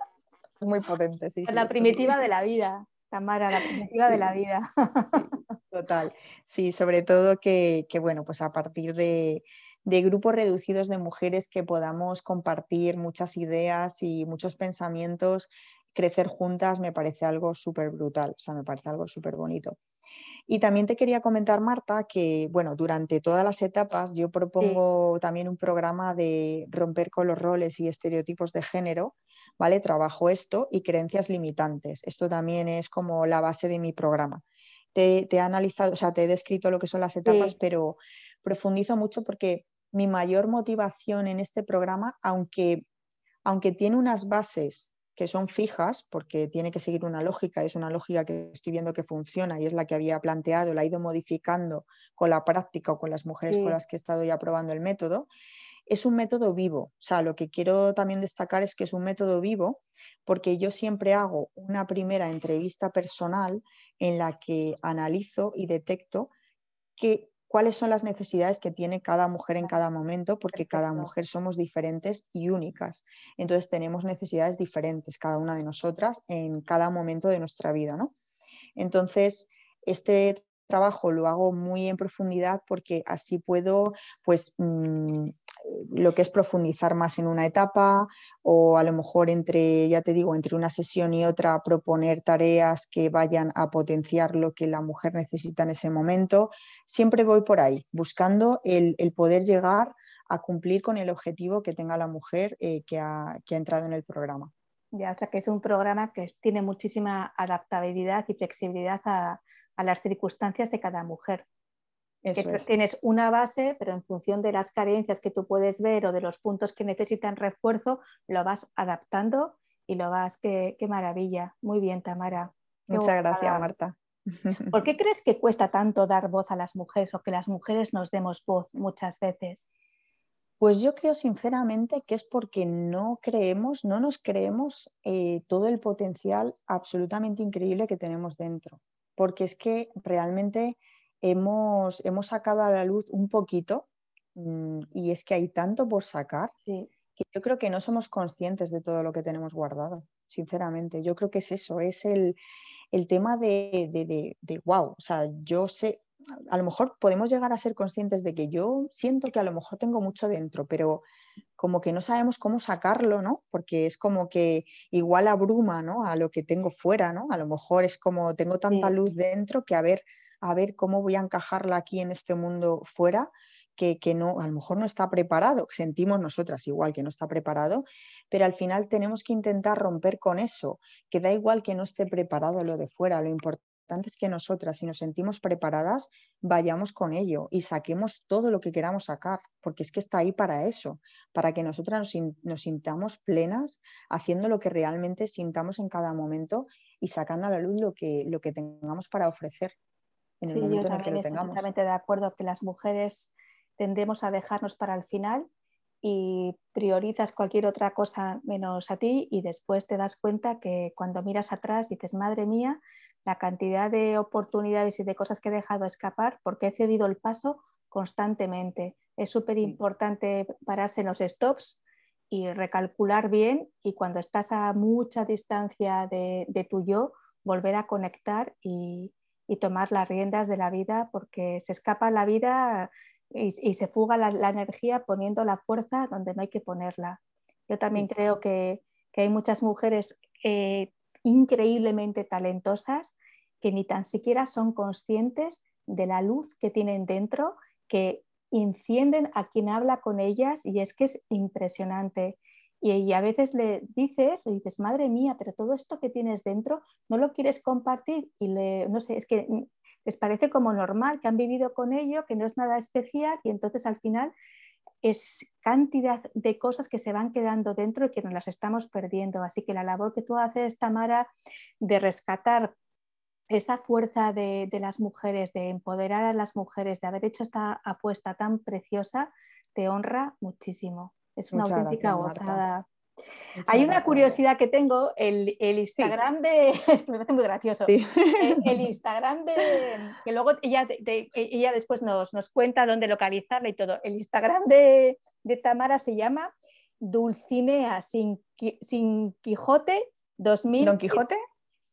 Muy potente. Sí, la primitiva de la vida, Tamara, la primitiva de la vida. total. Sí, sobre todo que, que, bueno, pues a partir de, de grupos reducidos de mujeres que podamos compartir muchas ideas y muchos pensamientos, crecer juntas, me parece algo súper brutal, o sea, me parece algo súper bonito. Y también te quería comentar, Marta, que bueno, durante todas las etapas yo propongo también un programa de romper con los roles y estereotipos de género, ¿vale? Trabajo esto y creencias limitantes. Esto también es como la base de mi programa. Te, he analizado, o sea, te he descrito lo que son las etapas, pero profundizo mucho porque mi mayor motivación en este programa, aunque, aunque tiene unas bases que son fijas, porque tiene que seguir una lógica, es una lógica que estoy viendo que funciona y es la que había planteado, la he ido modificando con la práctica o con las mujeres con las que he estado ya probando el método, es un método vivo. O sea, lo que quiero también destacar es que es un método vivo porque yo siempre hago una primera entrevista personal en la que analizo y detecto que cuáles son las necesidades que tiene cada mujer en cada momento, porque cada mujer somos diferentes y únicas. Entonces tenemos necesidades diferentes, cada una de nosotras, en cada momento de nuestra vida. ¿no? Entonces, este trabajo lo hago muy en profundidad porque así puedo, pues, mm, lo que es profundizar más en una etapa o a lo mejor entre, ya te digo, entre una sesión y otra proponer tareas que vayan a potenciar lo que la mujer necesita en ese momento. Siempre voy por ahí, buscando el, poder llegar a cumplir con el objetivo que tenga la mujer eh, que, ha, entrado en el programa. Ya, o sea que es un programa que tiene muchísima adaptabilidad y flexibilidad a, a las circunstancias de cada mujer. Tienes una base, pero en función de las carencias que tú puedes ver o de los puntos que necesitan refuerzo, lo vas adaptando y lo vas, qué, qué maravilla. Muy bien, Tamara. Muchas gracias, Marta. ¿Por qué crees que cuesta tanto dar voz a las mujeres o que las mujeres nos demos voz muchas veces? Pues yo creo sinceramente que es porque no creemos, no nos creemos eh, todo el potencial absolutamente increíble que tenemos dentro porque es que realmente hemos, hemos sacado a la luz un poquito mm, y es que hay tanto por sacar que yo creo que no somos conscientes de todo lo que tenemos guardado, sinceramente. Yo creo que es eso, es el, tema de, de, de, wow, o sea, yo sé, a lo mejor podemos llegar a ser conscientes de que yo siento que a lo mejor tengo mucho dentro, pero como que no sabemos cómo sacarlo, ¿no? Porque es como que igual abruma, ¿no? A lo que tengo fuera, ¿no? A lo mejor es como tengo tanta luz dentro que a ver, a ver cómo voy a encajarla aquí en este mundo fuera, que, que, no, a lo mejor no está preparado, sentimos nosotras igual que no está preparado, pero al final tenemos que intentar romper con eso, que da igual que no esté preparado lo de fuera, lo importante es que nosotras, si nos sentimos preparadas, vayamos con ello y saquemos todo lo que queramos sacar, porque es que está ahí para eso, para que nosotras nos, sintamos plenas, haciendo lo que realmente sintamos en cada momento y sacando a la luz lo que, lo que tengamos para ofrecer. En el momento yo también estoy totalmente de acuerdo que las mujeres tendemos a dejarnos para el final y priorizas cualquier otra cosa menos a ti y después te das cuenta que cuando miras atrás dices, madre mía, la cantidad de oportunidades y de cosas que he dejado escapar porque he cedido el paso constantemente. Es súper importante pararse en los stops y recalcular bien y cuando estás a mucha distancia de, tu yo, volver a conectar y, tomar las riendas de la vida porque se escapa la vida y, se fuga la, energía poniendo la fuerza donde no hay que ponerla. Yo también creo que, hay muchas mujeres eh, increíblemente talentosas que ni tan siquiera son conscientes de la luz que tienen dentro, que encienden a quien habla con ellas y es que es impresionante. Y, a veces le dices, dices, madre mía, pero todo esto que tienes dentro no lo quieres compartir y le, no sé, es que les parece como normal, que han vivido con ello, que no es nada especial y entonces al final es cantidad de cosas que se van quedando dentro y que nos las estamos perdiendo. Así que la labor que tú haces, Tamara, de rescatar esa fuerza de, las mujeres, de empoderar a las mujeres, de haber hecho esta apuesta tan preciosa, te honra muchísimo. Es una auténtica gozada. Hay una curiosidad que tengo, el, Instagram de, es que me parece muy gracioso, el, Instagram de, que luego ella, ella después nos, cuenta dónde localizarla y todo, el Instagram de, Tamara se llama Dulcinea sin, sin Quijote 2000. ¿Don Quijote?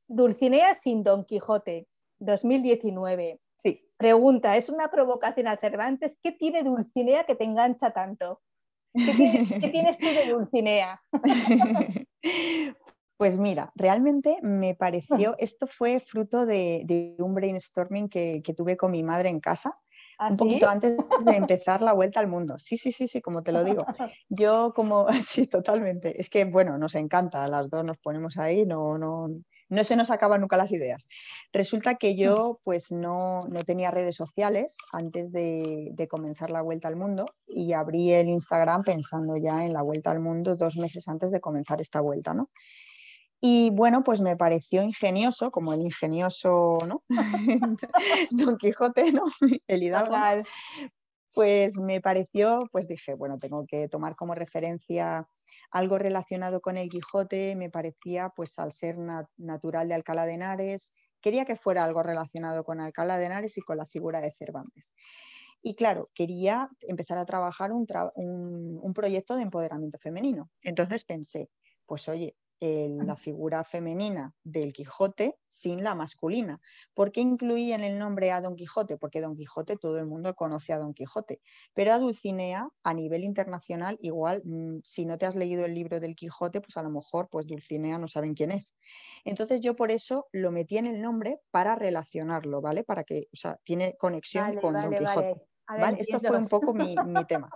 Dulcinea sin Don Quijote 2019. Sí. Pregunta, ¿es una provocación a Cervantes? ¿Qué tiene Dulcinea que te engancha tanto? ¿Qué tienes, tú de Dulcinea? Pues mira, realmente me pareció, esto fue fruto de, un brainstorming que, tuve con mi madre en casa, ¿Ah, un poquito antes de empezar la vuelta al mundo. Sí, sí, sí, sí, como te lo digo. Yo como, sí, totalmente. Es que, bueno, nos encanta, las dos nos ponemos ahí, no, no, no se nos acaban nunca las ideas. Resulta que yo pues no, tenía redes sociales antes de, comenzar la vuelta al mundo y abrí el Instagram pensando ya en la vuelta al mundo dos meses antes de comenzar esta vuelta, ¿no? Y bueno, pues me pareció ingenioso, como el ingenioso, ¿no? Don Quijote, ¿no? El Hidalgo. Pues me pareció, pues dije, bueno, tengo que tomar como referencia algo relacionado con el Quijote, me parecía, pues al ser natural de Alcalá de Henares, quería que fuera algo relacionado con Alcalá de Henares y con la figura de Cervantes. Y claro, quería empezar a trabajar un proyecto de empoderamiento femenino. Entonces pensé, pues oye, la figura femenina del Quijote sin la masculina. ¿Por qué incluí en el nombre a Don Quijote? Porque Don Quijote todo el mundo conoce a Don Quijote, pero a Dulcinea a nivel internacional igual mm, si no te has leído el libro del Quijote, pues a lo mejor pues Dulcinea no saben quién es. Entonces yo por eso lo metí en el nombre para relacionarlo, ¿vale? Para que, o sea, tiene conexión con Don Quijote. Esto fue un poco mi, mi tema.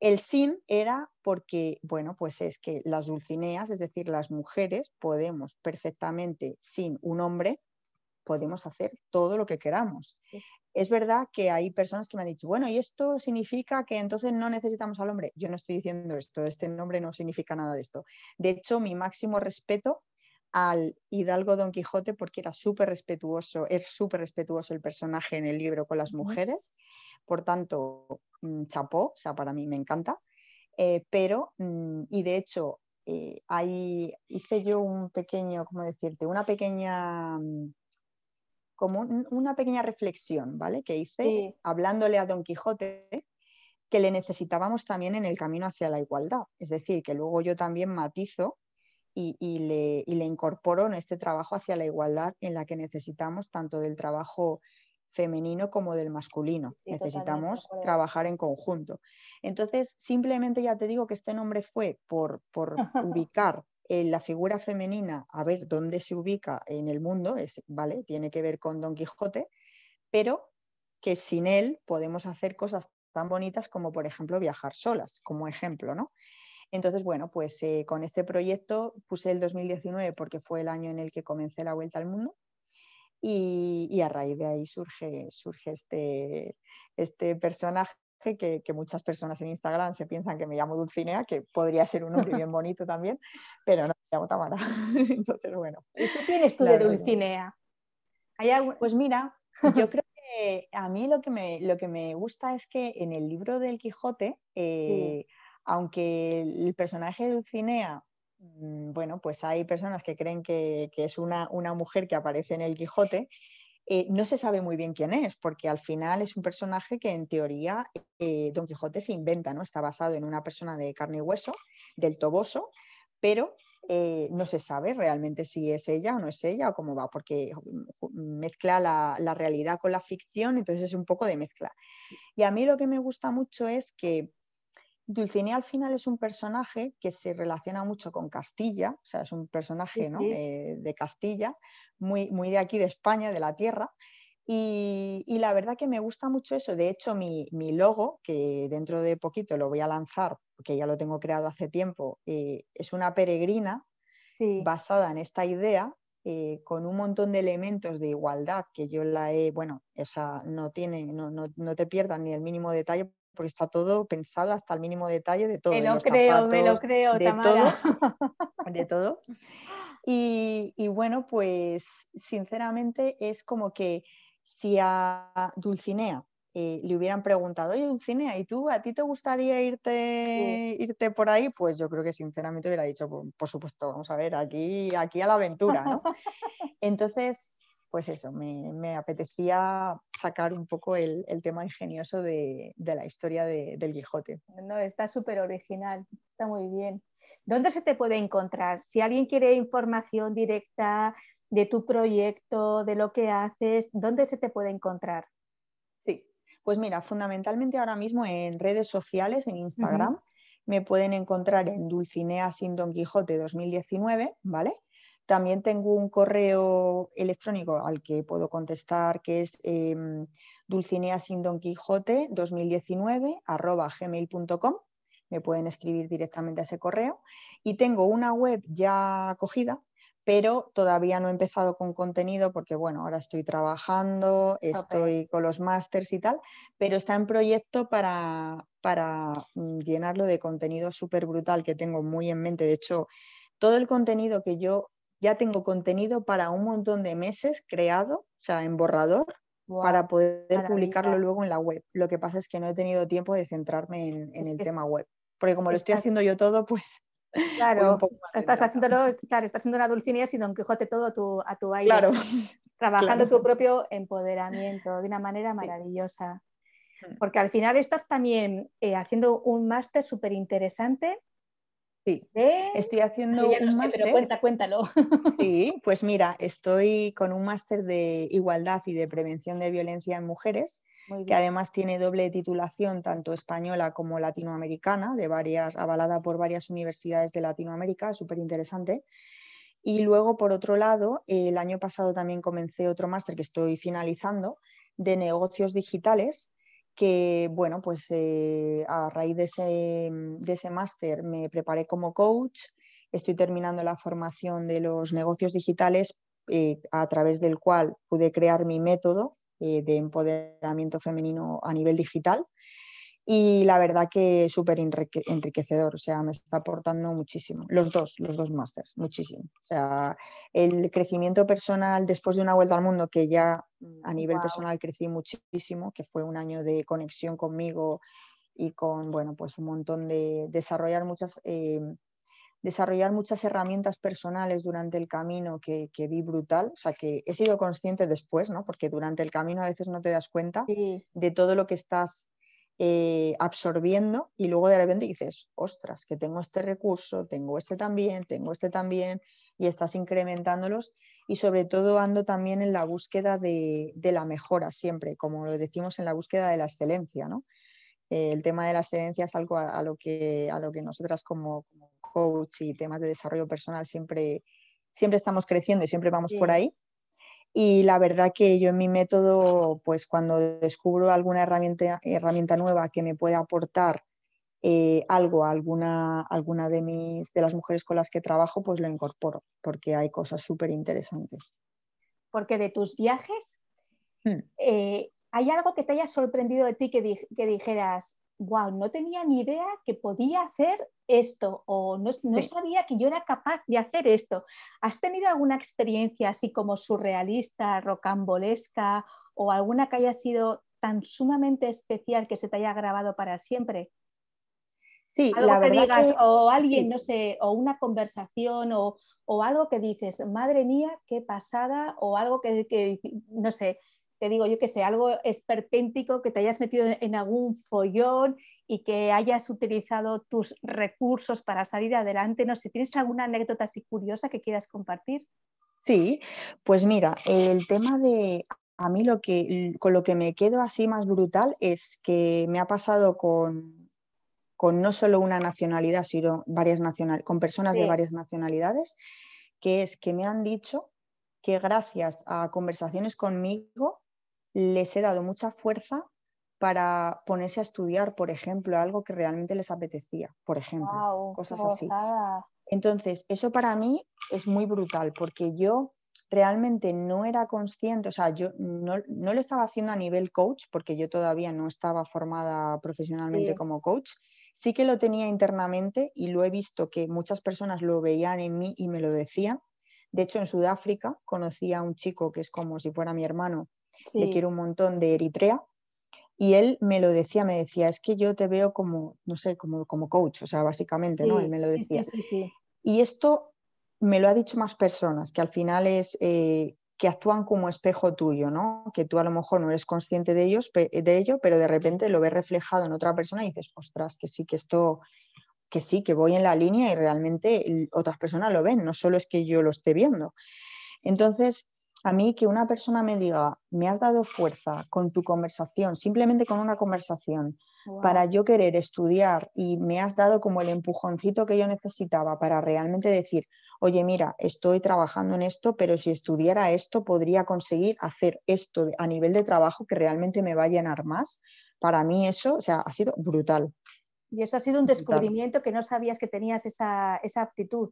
El sin era porque, bueno, pues es que las dulcineas, es decir, las mujeres, podemos perfectamente, sin un hombre, podemos hacer todo lo que queramos. Es verdad que hay personas que me han dicho, bueno, ¿y esto significa que entonces no necesitamos al hombre? Yo no estoy diciendo esto, este nombre no significa nada de esto. De hecho, mi máximo respeto al Hidalgo Don Quijote porque era súper respetuoso, es súper respetuoso el personaje en el libro con las mujeres. Por tanto, mm, chapó, o sea, para mí me encanta. Eh, pero, mm, y de hecho, eh, ahí hice yo un pequeño, ¿cómo decirte? Una pequeña, mm, como una pequeña reflexión, ¿vale? Que hice hablándole a Don Quijote que le necesitábamos también en el camino hacia la igualdad. Es decir, que luego yo también matizo y, le, y, le, incorporo en este trabajo hacia la igualdad en la que necesitamos tanto del trabajo femenino como del masculino. necesitamos trabajar en conjunto. Entonces, simplemente ya te digo que este nombre fue por, por ubicar en la figura femenina, a ver dónde se ubica en el mundo, es, ¿vale? Tiene que ver con Don Quijote, pero que sin él podemos hacer cosas tan bonitas como, por ejemplo, viajar solas, como ejemplo, ¿no? Entonces, bueno, pues eh, con este proyecto puse el 2019 porque fue el año en el que comencé la vuelta al mundo y, a raíz de ahí surge, surge este, este personaje que, muchas personas en Instagram se piensan que me llamo Dulcinea, que podría ser un nombre bien bonito también, pero no, me llamo Tamara. Entonces, bueno. ¿Y qué tienes tú de Dulcinea? Pues mira, yo creo que a mí lo que, me, lo que me gusta es que en el libro del Quijote, eh, aunque el personaje de Dulcinea, mm, bueno, pues hay personas que creen que, es una, mujer que aparece en el Quijote, eh, no se sabe muy bien quién es, porque al final es un personaje que en teoría eh, Don Quijote se inventa, ¿no? Está basado en una persona de carne y hueso, del Toboso, pero eh, no se sabe realmente si es ella o no es ella o cómo va, porque mezcla la, la, realidad con la ficción, entonces es un poco de mezcla. Y a mí lo que me gusta mucho es que Dulcinea al final es un personaje que se relaciona mucho con Castilla, o sea, es un personaje de Castilla, muy, muy de aquí de España, de la tierra. Y, la verdad que me gusta mucho eso. De hecho, mi, logo, que dentro de poquito lo voy a lanzar, porque ya lo tengo creado hace tiempo, eh, es una peregrina basada en esta idea, eh, con un montón de elementos de igualdad que yo la he, bueno, esa no tiene, no, no, no te pierdas ni el mínimo detalle porque está todo pensado hasta el mínimo detalle de todo. Me lo creo, me lo creo, de todo. de todo. Y, bueno, pues sinceramente es como que si a Dulcinea eh, le hubieran preguntado, oye Dulcinea, ¿y tú a ti te gustaría irte, irte por ahí? Pues yo creo que sinceramente hubiera dicho, por, supuesto, vamos a ver, aquí, aquí a la aventura, ¿no? Entonces, pues eso, me, apetecía sacar un poco el, tema ingenioso de, la historia del Quijote. No, está súper original, está muy bien. ¿Dónde se te puede encontrar? Si alguien quiere información directa de tu proyecto, de lo que haces, ¿dónde se te puede encontrar? Sí, pues mira, fundamentalmente ahora mismo en redes sociales, en Instagram, me pueden encontrar en Dulcinea sin Don Quijote 2019, ¿vale? También tengo un correo electrónico al que puedo contestar que es eh, dulcinea sin Don Quijote 2019 gmail.com. Me pueden escribir directamente a ese correo. Y tengo una web ya acogida, pero todavía no he empezado con contenido porque, bueno, ahora estoy trabajando, estoy con los másters y tal, pero está en proyecto para, para mm, llenarlo de contenido súper brutal que tengo muy en mente. De hecho, todo el contenido que yo ya tengo contenido para un montón de meses creado, o sea, en borrador, para poder publicarlo luego en la web. Lo que pasa es que no he tenido tiempo de centrarme en, el tema web, porque como lo estoy haciendo yo todo, pues... Claro, estás haciéndolo, claro, estás haciendo una Dulcinea y Don Quijote todo a tu, a tu aire. Claro. Trabajando tu propio empoderamiento de una manera maravillosa. Mm. Porque al final estás también eh, haciendo un máster súper interesante Sí, estoy haciendo un máster. cuenta, cuéntalo. Sí, pues mira, estoy con un máster de igualdad y de prevención de violencia en mujeres, que además tiene doble titulación, tanto española como latinoamericana, de varias, avalada por varias universidades de Latinoamérica, súper interesante. Y luego, por otro lado, el año pasado también comencé otro máster que estoy finalizando de negocios digitales, que bueno, pues eh, a raíz de ese, de ese máster me preparé como coach, estoy terminando la formación de los negocios digitales eh, a través del cual pude crear mi método eh, de empoderamiento femenino a nivel digital y la verdad que súper enriquecedor, o sea, me está aportando muchísimo. Los dos, los dos másters, muchísimo. O sea, el crecimiento personal después de una vuelta al mundo, que ya a nivel personal crecí muchísimo, que fue un año de conexión conmigo y con, bueno, pues un montón de desarrollar muchas... Eh, desarrollar muchas herramientas personales durante el camino que, vi brutal, o sea que he sido consciente después, ¿no? porque durante el camino a veces no te das cuenta de todo lo que estás eh, absorbiendo y luego de repente dices, ostras, que tengo este recurso, tengo este también, tengo este también y estás incrementándolos y sobre todo ando también en la búsqueda de, la mejora siempre, como lo decimos en la búsqueda de la excelencia. ¿no? Eh, el tema de la excelencia es algo a, lo, que, a lo que nosotras como, coach y temas de desarrollo personal siempre, siempre estamos creciendo y siempre vamos por ahí. Y la verdad que yo en mi método, pues cuando descubro alguna herramienta, herramienta nueva que me puede aportar eh, algo a alguna, alguna de, mis, de las mujeres con las que trabajo, pues lo incorporo, porque hay cosas súper interesantes. Porque de tus viajes, hmm. eh, ¿hay algo que te haya sorprendido de ti que, que dijeras, wow, no tenía ni idea que podía hacer esto o no, sabía que yo era capaz de hacer esto. ¿Has tenido alguna experiencia así como surrealista, rocambolesca o alguna que haya sido tan sumamente especial que se te haya grabado para siempre? Sí, la que digas, o alguien, no sé, o una conversación, o, algo que dices, madre mía, qué pasada, o algo que, que no sé, te digo yo que sé, algo esperpéntico, que te hayas metido en algún follón y que hayas utilizado tus recursos para salir adelante. No sé, ¿tienes alguna anécdota así curiosa que quieras compartir? Sí, pues mira, el tema de a mí lo que con lo que me quedo así más brutal es que me ha pasado con, con no solo una nacionalidad, sino varias nacionalidades, con personas de varias nacionalidades, que es que me han dicho que gracias a conversaciones conmigo les he dado mucha fuerza para ponerse a estudiar, por ejemplo, algo que realmente les apetecía, por ejemplo, cosas así. Entonces, eso para mí es muy brutal porque yo realmente no era consciente, o sea, yo no, lo estaba haciendo a nivel coach porque yo todavía no estaba formada profesionalmente como coach. Sí que lo tenía internamente y lo he visto que muchas personas lo veían en mí y me lo decían. De hecho, en Sudáfrica conocí a un chico que es como si fuera mi hermano, le quiero un montón de Eritrea, y él me lo decía, me decía, es que yo te veo como, no sé, como, como coach, o sea, básicamente, ¿no? Él me lo decía. y esto me lo ha dicho más personas, que al final es eh, que actúan como espejo tuyo, ¿no? Que tú a lo mejor no eres consciente de, ellos, de ello, pero de repente lo ves reflejado en otra persona y dices, ostras, que sí, que esto, que sí, que voy en la línea y realmente otras personas lo ven, no solo es que yo lo esté viendo. Entonces, a mí que una persona me diga, me has dado fuerza con tu conversación, simplemente con una conversación, para yo querer estudiar y me has dado como el empujoncito que yo necesitaba para realmente decir, oye, mira, estoy trabajando en esto, pero si estudiara esto podría conseguir hacer esto a nivel de trabajo que realmente me va a llenar más. Para mí eso, o sea, ha sido brutal. Y eso ha sido un descubrimiento que no sabías que tenías esa, esa aptitud.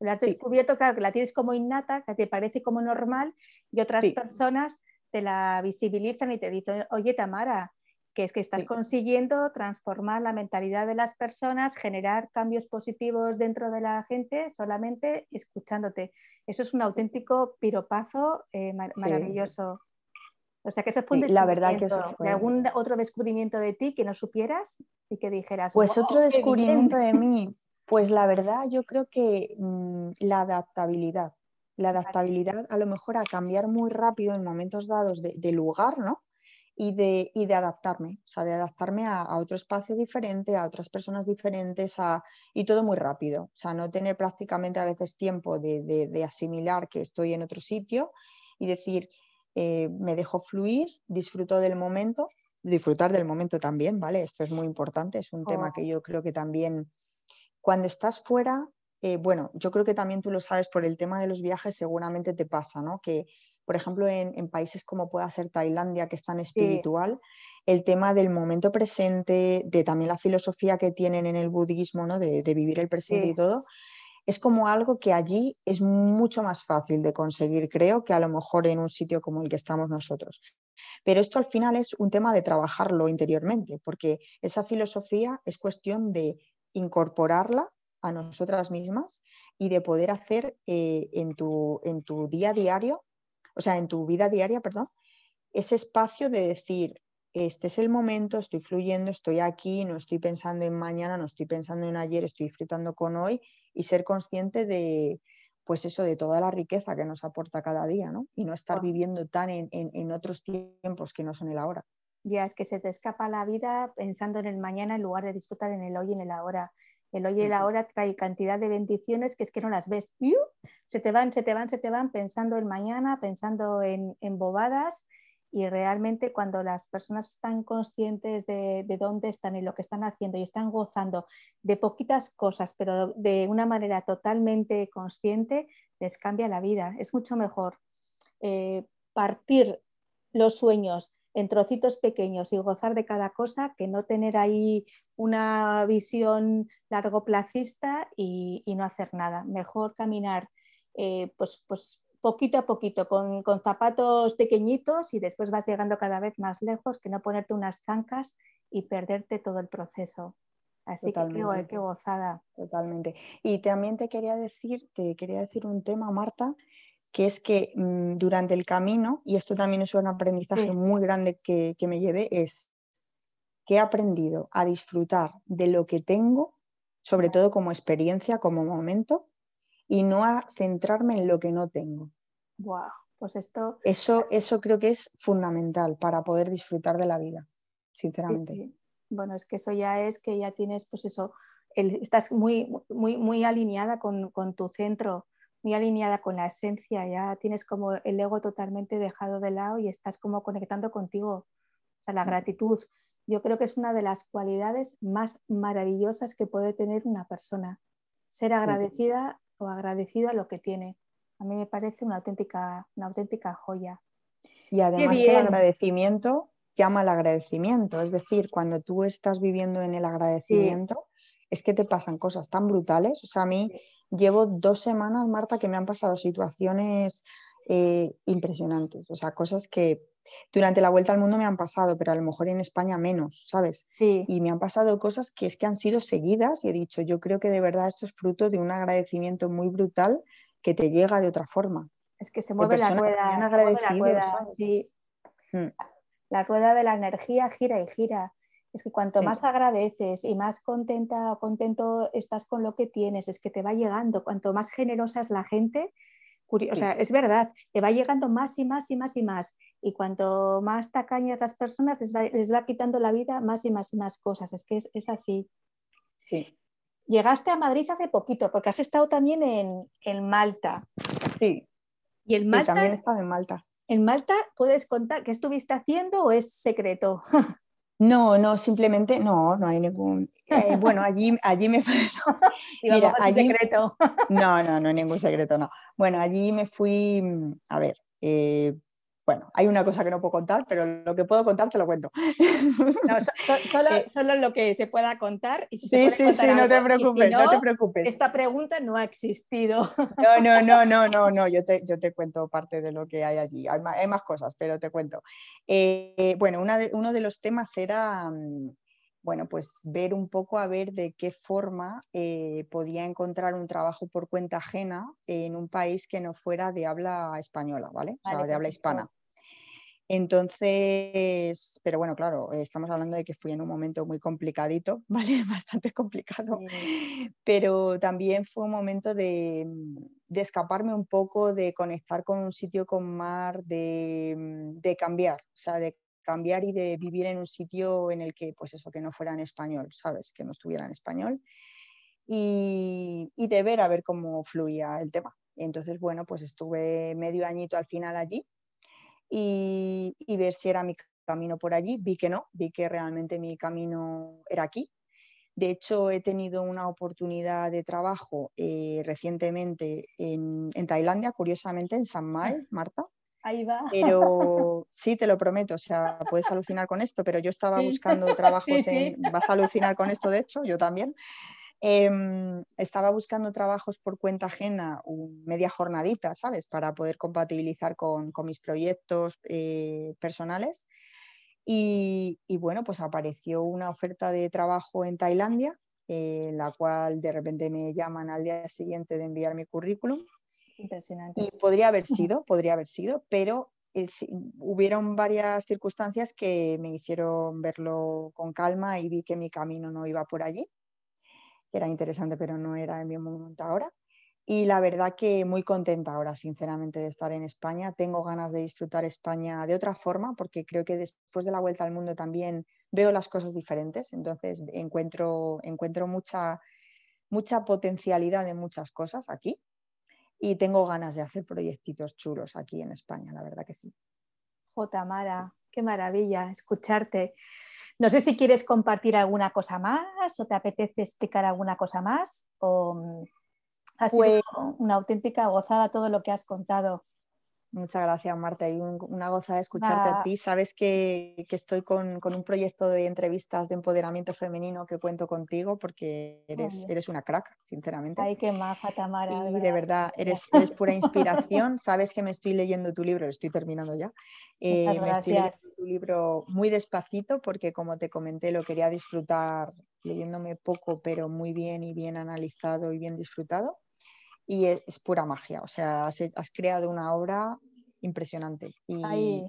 Lo has descubierto, claro, que la tienes como innata, que te parece como normal y otras personas te la visibilizan y te dicen, oye Tamara, que es que estás consiguiendo transformar la mentalidad de las personas, generar cambios positivos dentro de la gente solamente escuchándote. Eso es un auténtico piropazo eh, maravilloso. O sea que eso fue un la verdad que eso de algún otro descubrimiento de ti que no supieras y que dijeras. Pues otro descubrimiento de mí, pues la verdad, yo creo que mm, la adaptabilidad, la adaptabilidad a lo mejor a cambiar muy rápido en momentos dados de, lugar, ¿no? Y de, de, adaptarme, o sea, de adaptarme a, otro espacio diferente, a otras personas diferentes, y todo muy rápido. O sea, no tener prácticamente a veces tiempo de, asimilar que estoy en otro sitio y decir, eh, me dejo fluir, disfruto del momento, disfrutar del momento también, ¿vale? Esto es muy importante, es un tema que yo creo que también cuando estás fuera, eh, bueno, yo creo que también tú lo sabes por el tema de los viajes, seguramente te pasa, ¿no? Que, por ejemplo, en, países como pueda ser Tailandia, que es tan espiritual, el tema del momento presente, de también la filosofía que tienen en el budismo, ¿no? De, vivir el presente y todo, es como algo que allí es mucho más fácil de conseguir, creo, que a lo mejor en un sitio como el que estamos nosotros. Pero esto al final es un tema de trabajarlo interiormente, porque esa filosofía es cuestión de incorporarla a nosotras mismas y de poder hacer eh, en, tu, en tu día a diario, o sea, en tu vida diaria, perdón, ese espacio de decir, este es el momento, estoy fluyendo, estoy aquí, no estoy pensando en mañana, no estoy pensando en ayer, estoy disfrutando con hoy y ser consciente de, pues eso, de toda la riqueza que nos aporta cada día, ¿no? Y no estar viviendo tan en, en, en otros tiempos que no son el ahora. Ya es que se te escapa la vida pensando en el mañana en lugar de disfrutar en el hoy y en el ahora. El hoy y el ahora trae cantidad de bendiciones que es que no las ves. Se te van, se te van, se te van pensando en mañana, pensando en, en bobadas y realmente cuando las personas están conscientes de, dónde están y lo que están haciendo y están gozando de poquitas cosas, pero de una manera totalmente consciente, les cambia la vida. Es mucho mejor eh, partir los sueños en trocitos pequeños y gozar de cada cosa que no tener ahí una visión largoplacista y, y no hacer nada. Mejor caminar eh, pues, pues poquito a poquito, con, zapatos pequeñitos y después vas llegando cada vez más lejos que no ponerte unas zancas y perderte todo el proceso. Así que qué, gozada. Totalmente. Y también te quería decir, te quería decir un tema, Marta, que es que mm, durante el camino, y esto también es un aprendizaje muy grande que, que me llevé, es que he aprendido a disfrutar de lo que tengo, sobre todo como experiencia, como momento, y no a centrarme en lo que no tengo. Wow, pues esto... Eso, eso creo que es fundamental para poder disfrutar de la vida, sinceramente. Bueno, es que eso ya es que ya tienes, pues eso, estás muy, muy, muy alineada con, tu centro, muy alineada con la esencia, ya tienes como el ego totalmente dejado de lado y estás como conectando contigo. O sea, la mm. gratitud, yo creo que es una de las cualidades más maravillosas que puede tener una persona. Ser agradecida o agradecido a lo que tiene. A mí me parece una auténtica, una auténtica joya. Y además que el agradecimiento llama al agradecimiento, es decir, cuando tú estás viviendo en el agradecimiento, es que te pasan cosas tan brutales. O sea, a mí llevo dos semanas, Marta, que me han pasado situaciones eh, impresionantes, o sea, cosas que durante la vuelta al mundo me han pasado, pero a lo mejor en España menos, ¿sabes? Sí. Y me han pasado cosas que es que han sido seguidas y he dicho, yo creo que de verdad esto es fruto de un agradecimiento muy brutal que te llega de otra forma. Es que se mueve la rueda, la rueda, sí. Mm. La rueda de la energía gira y gira. Es que cuanto más agradeces y más contenta o contento estás con lo que tienes, es que te va llegando. Cuanto más generosa es la gente, o sea, es verdad, te va llegando más y más y más y más. Y cuanto más tacañas las personas, les va, quitando la vida más y más y más cosas. Es que es, así. Sí. Llegaste a Madrid hace poquito, porque has estado también en, Malta. Sí. Y el Malta, también he estado en Malta. ¿En Malta puedes contar qué estuviste haciendo o es secreto? No, no, simplemente no, no hay ningún. Eh, bueno, allí, allí me. Mira, allí... secreto. No, no, no hay ningún secreto, no. Bueno, allí me fui, a ver, eh, bueno, hay una cosa que no puedo contar, pero lo que puedo contar te lo cuento. Eh, solo, lo que se pueda contar. Y sí, sí, sí, no te preocupes, no, te preocupes. Esta pregunta no ha existido. No, no, no, no, no, no, yo te, yo te cuento parte de lo que hay allí. Hay más, cosas, pero te cuento. Eh, bueno, uno de los temas era mm, bueno, pues ver un poco a ver de qué forma eh, podía encontrar un trabajo por cuenta ajena en un país que no fuera de habla española, ¿vale? o sea, de habla hispana. Entonces, pero bueno, claro, estamos hablando de que fui en un momento muy complicadito, ¿vale? Bastante complicado, pero también fue un momento de, de, escaparme un poco, de conectar con un sitio con mar, de, de cambiar, o sea, de cambiar y de vivir en un sitio en el que, pues eso, que no fuera en español, ¿sabes? Que no estuviera en español. Y, y de ver a ver cómo fluía el tema. Entonces, bueno, pues estuve medio añito al final allí y, y ver si era mi camino por allí. Vi que no, vi que realmente mi camino era aquí. De hecho, he tenido una oportunidad de trabajo eh, recientemente en, en, Tailandia, curiosamente en San Mai, Marta. Ahí va. Pero sí, te lo prometo, o sea, puedes alucinar con esto, pero yo estaba buscando trabajos en... Vas a alucinar con esto, de hecho, yo también. Em, estaba buscando trabajos por cuenta ajena, media jornadita, ¿sabes? Para poder compatibilizar con, mis proyectos eh, personales. Y, bueno, pues apareció una oferta de trabajo en Tailandia, en la cual de repente me llaman al día siguiente de enviar mi currículum Impresionante. Y podría haber sido, podría haber sido, pero eh, hubieron varias circunstancias que me hicieron verlo con calma y vi que mi camino no iba por allí. Era interesante, pero no era en mi momento ahora. Y la verdad que muy contenta ahora, sinceramente, de estar en España. Tengo ganas de disfrutar España de otra forma, porque creo que después de la vuelta al mundo también veo las cosas diferentes. Entonces encuentro, encuentro mucha, mucha potencialidad en muchas cosas aquí. Y tengo ganas de hacer proyectitos chulos aquí en España, la verdad que sí. J. Qué maravilla escucharte. No sé si quieres compartir alguna cosa más o te apetece explicar alguna cosa más o mm, ha sido pues una auténtica gozada todo lo que has contado. Muchas gracias, Marta. Y una gozada escucharte a ti. Sabes que, estoy con, un proyecto de entrevistas de empoderamiento femenino que cuento contigo porque eres, eres una crack, sinceramente. Ay, qué maja, Tamara. Y de verdad, eres, eres, pura inspiración. Sabes que me estoy leyendo tu libro, lo estoy terminando ya. Eh, me estoy leyendo tu libro muy despacito porque, como te comenté, lo quería disfrutar leyéndome poco, pero muy bien y bien analizado y bien disfrutado y es, pura magia. O sea, has, creado una obra impresionante. Y,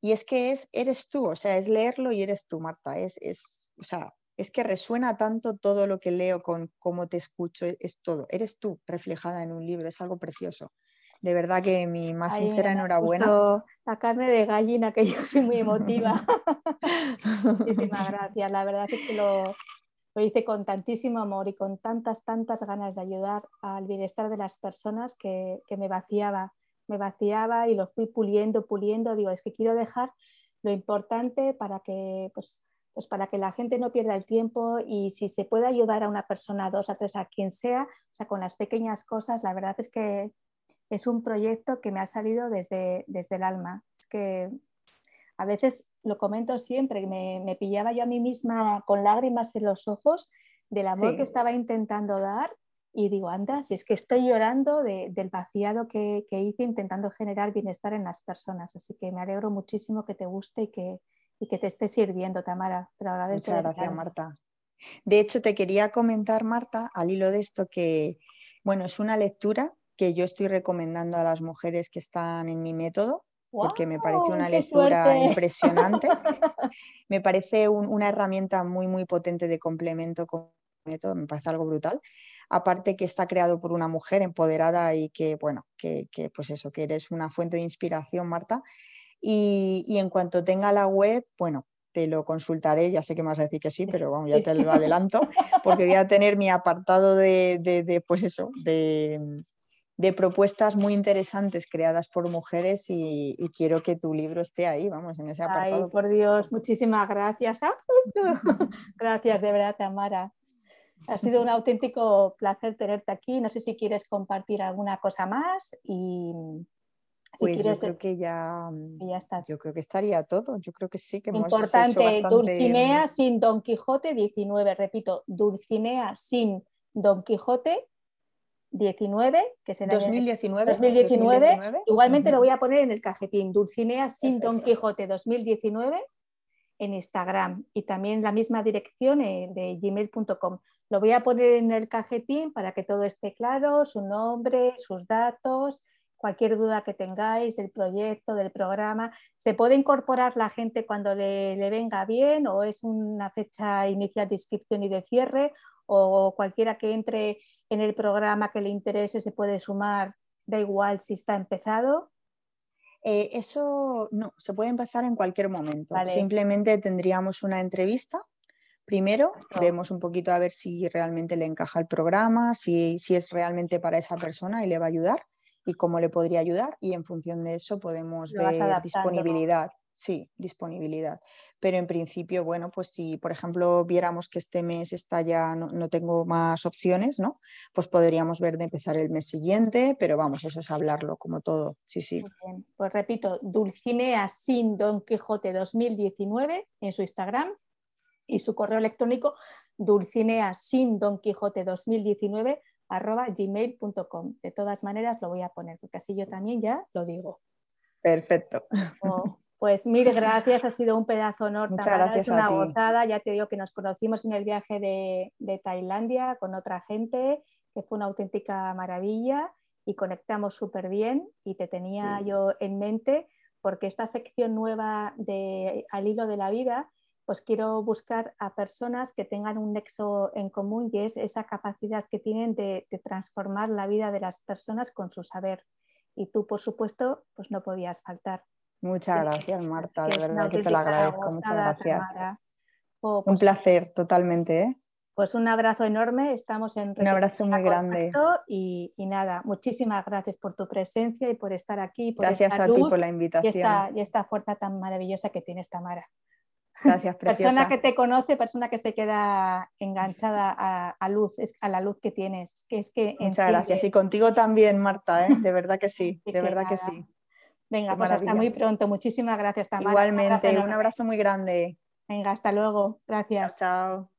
y, es que es, eres tú, o sea, es leerlo y eres tú, Marta. Es, es, o sea, es que resuena tanto todo lo que leo con cómo te escucho, es, todo. Eres tú reflejada en un libro, es algo precioso. De verdad que mi más sincera enhorabuena. La carne de gallina, que yo soy muy emotiva. Muchísimas gracias. La verdad es que lo, lo hice con tantísimo amor y con tantas, tantas ganas de ayudar al bienestar de las personas que, me vaciaba, me vaciaba y lo fui puliendo, puliendo. Digo, es que quiero dejar lo importante para que, pues, pues para que la gente no pierda el tiempo y si se puede ayudar a una persona, a dos, a tres, a quien sea, o sea, con las pequeñas cosas, la verdad es que es un proyecto que me ha salido desde, desde el alma. Es que a veces lo comento siempre, me, me pillaba yo a mí misma con lágrimas en los ojos del amor que estaba intentando dar y digo, anda, si es que estoy llorando del vaciado que, hice intentando generar bienestar en las personas. Así que me alegro muchísimo que te guste y que, y que te esté sirviendo, Tamara. Te lo agradezco. Muchas gracias, Marta. De hecho, te quería comentar, Marta, al hilo de esto, que bueno, es una lectura que yo estoy recomendando a las mujeres que están en mi método, porque me parece una lectura impresionante. me parece una herramienta muy, muy potente de complemento con método, me parece algo brutal. Aparte que está creado por una mujer empoderada y que, bueno, que, pues eso, que eres una fuente de inspiración, Marta. Y, en cuanto tenga la web, bueno, te lo consultaré, ya sé que me vas a decir que sí, pero vamos, ya te lo adelanto, porque voy a tener mi apartado de, de pues eso, de, de propuestas muy interesantes creadas por mujeres y, quiero que tu libro esté ahí, vamos, en ese apartado. Ay, por Dios, muchísimas gracias. gracias, de verdad, Tamara. Ha sido un auténtico placer tenerte aquí. No sé si quieres compartir alguna cosa más y pues yo creo que ya, ya está. Yo creo que estaría todo. Yo creo que sí que hemos Importante, Dulcinea sin Don Quijote 19. Repito, Dulcinea sin Don Quijote 19, que será 2019, 2019. Igualmente lo voy a poner en el cajetín, Dulcinea sin Don Quijote 2019 en Instagram y también la misma dirección eh, de gmail.com. Lo voy a poner en el cajetín para que todo esté claro, su nombre, sus datos, cualquier duda que tengáis del proyecto, del programa. ¿Se puede incorporar la gente cuando le, le venga bien o es una fecha inicial de inscripción y de cierre o cualquiera que entre en el programa que le interese se puede sumar, da igual si está empezado. Eh, eso no, se puede empezar en cualquier momento. Simplemente tendríamos una entrevista. Primero, vemos un poquito a ver si realmente le encaja el programa, si, si es realmente para esa persona y le va a ayudar y cómo le podría ayudar. Y en función de eso podemos ver disponibilidad. Sí, disponibilidad pero en principio, bueno, pues si por ejemplo viéramos que este mes está ya, no, tengo más opciones, ¿no? Pues podríamos ver de empezar el mes siguiente, pero vamos, eso es hablarlo como todo, sí, sí. Pues repito, Dulcinea sin Don Quijote 2019 en su Instagram y su correo electrónico dulcinea sin Don Quijote 2019 arroba gmail.com. De todas maneras lo voy a poner porque así yo también ya lo digo. Perfecto. Oh, pues mil gracias, ha sido un pedazo honor. Muchas gracias. Es una gozada, ya te digo que nos conocimos en el viaje de, Tailandia con otra gente, que fue una auténtica maravilla y conectamos súper bien y te tenía yo en mente porque esta sección nueva de Al hilo de la vida pues quiero buscar a personas que tengan un nexo en común y es esa capacidad que tienen de, transformar la vida de las personas con su saber. Y tú, por supuesto, pues no podías faltar. Muchas gracias, Marta, de verdad que te lo agradezco. Muchas gracias. un pues placer, totalmente. ¿eh? Pues un abrazo enorme, estamos en Un abrazo muy grande. Y, nada, muchísimas gracias por tu presencia y por estar aquí. gracias a ti por la invitación. Y esta, fuerza tan maravillosa que tiene Tamara. Gracias, preciosa. Persona que te conoce, persona que se queda enganchada a, luz, a la luz que tienes. Que es que Muchas gracias. Y contigo también, Marta, ¿eh? de verdad que sí, de verdad que sí. Venga, pues hasta muy pronto. Muchísimas gracias, Tamara. Igualmente, un abrazo muy grande. Venga, hasta luego. Gracias. chao.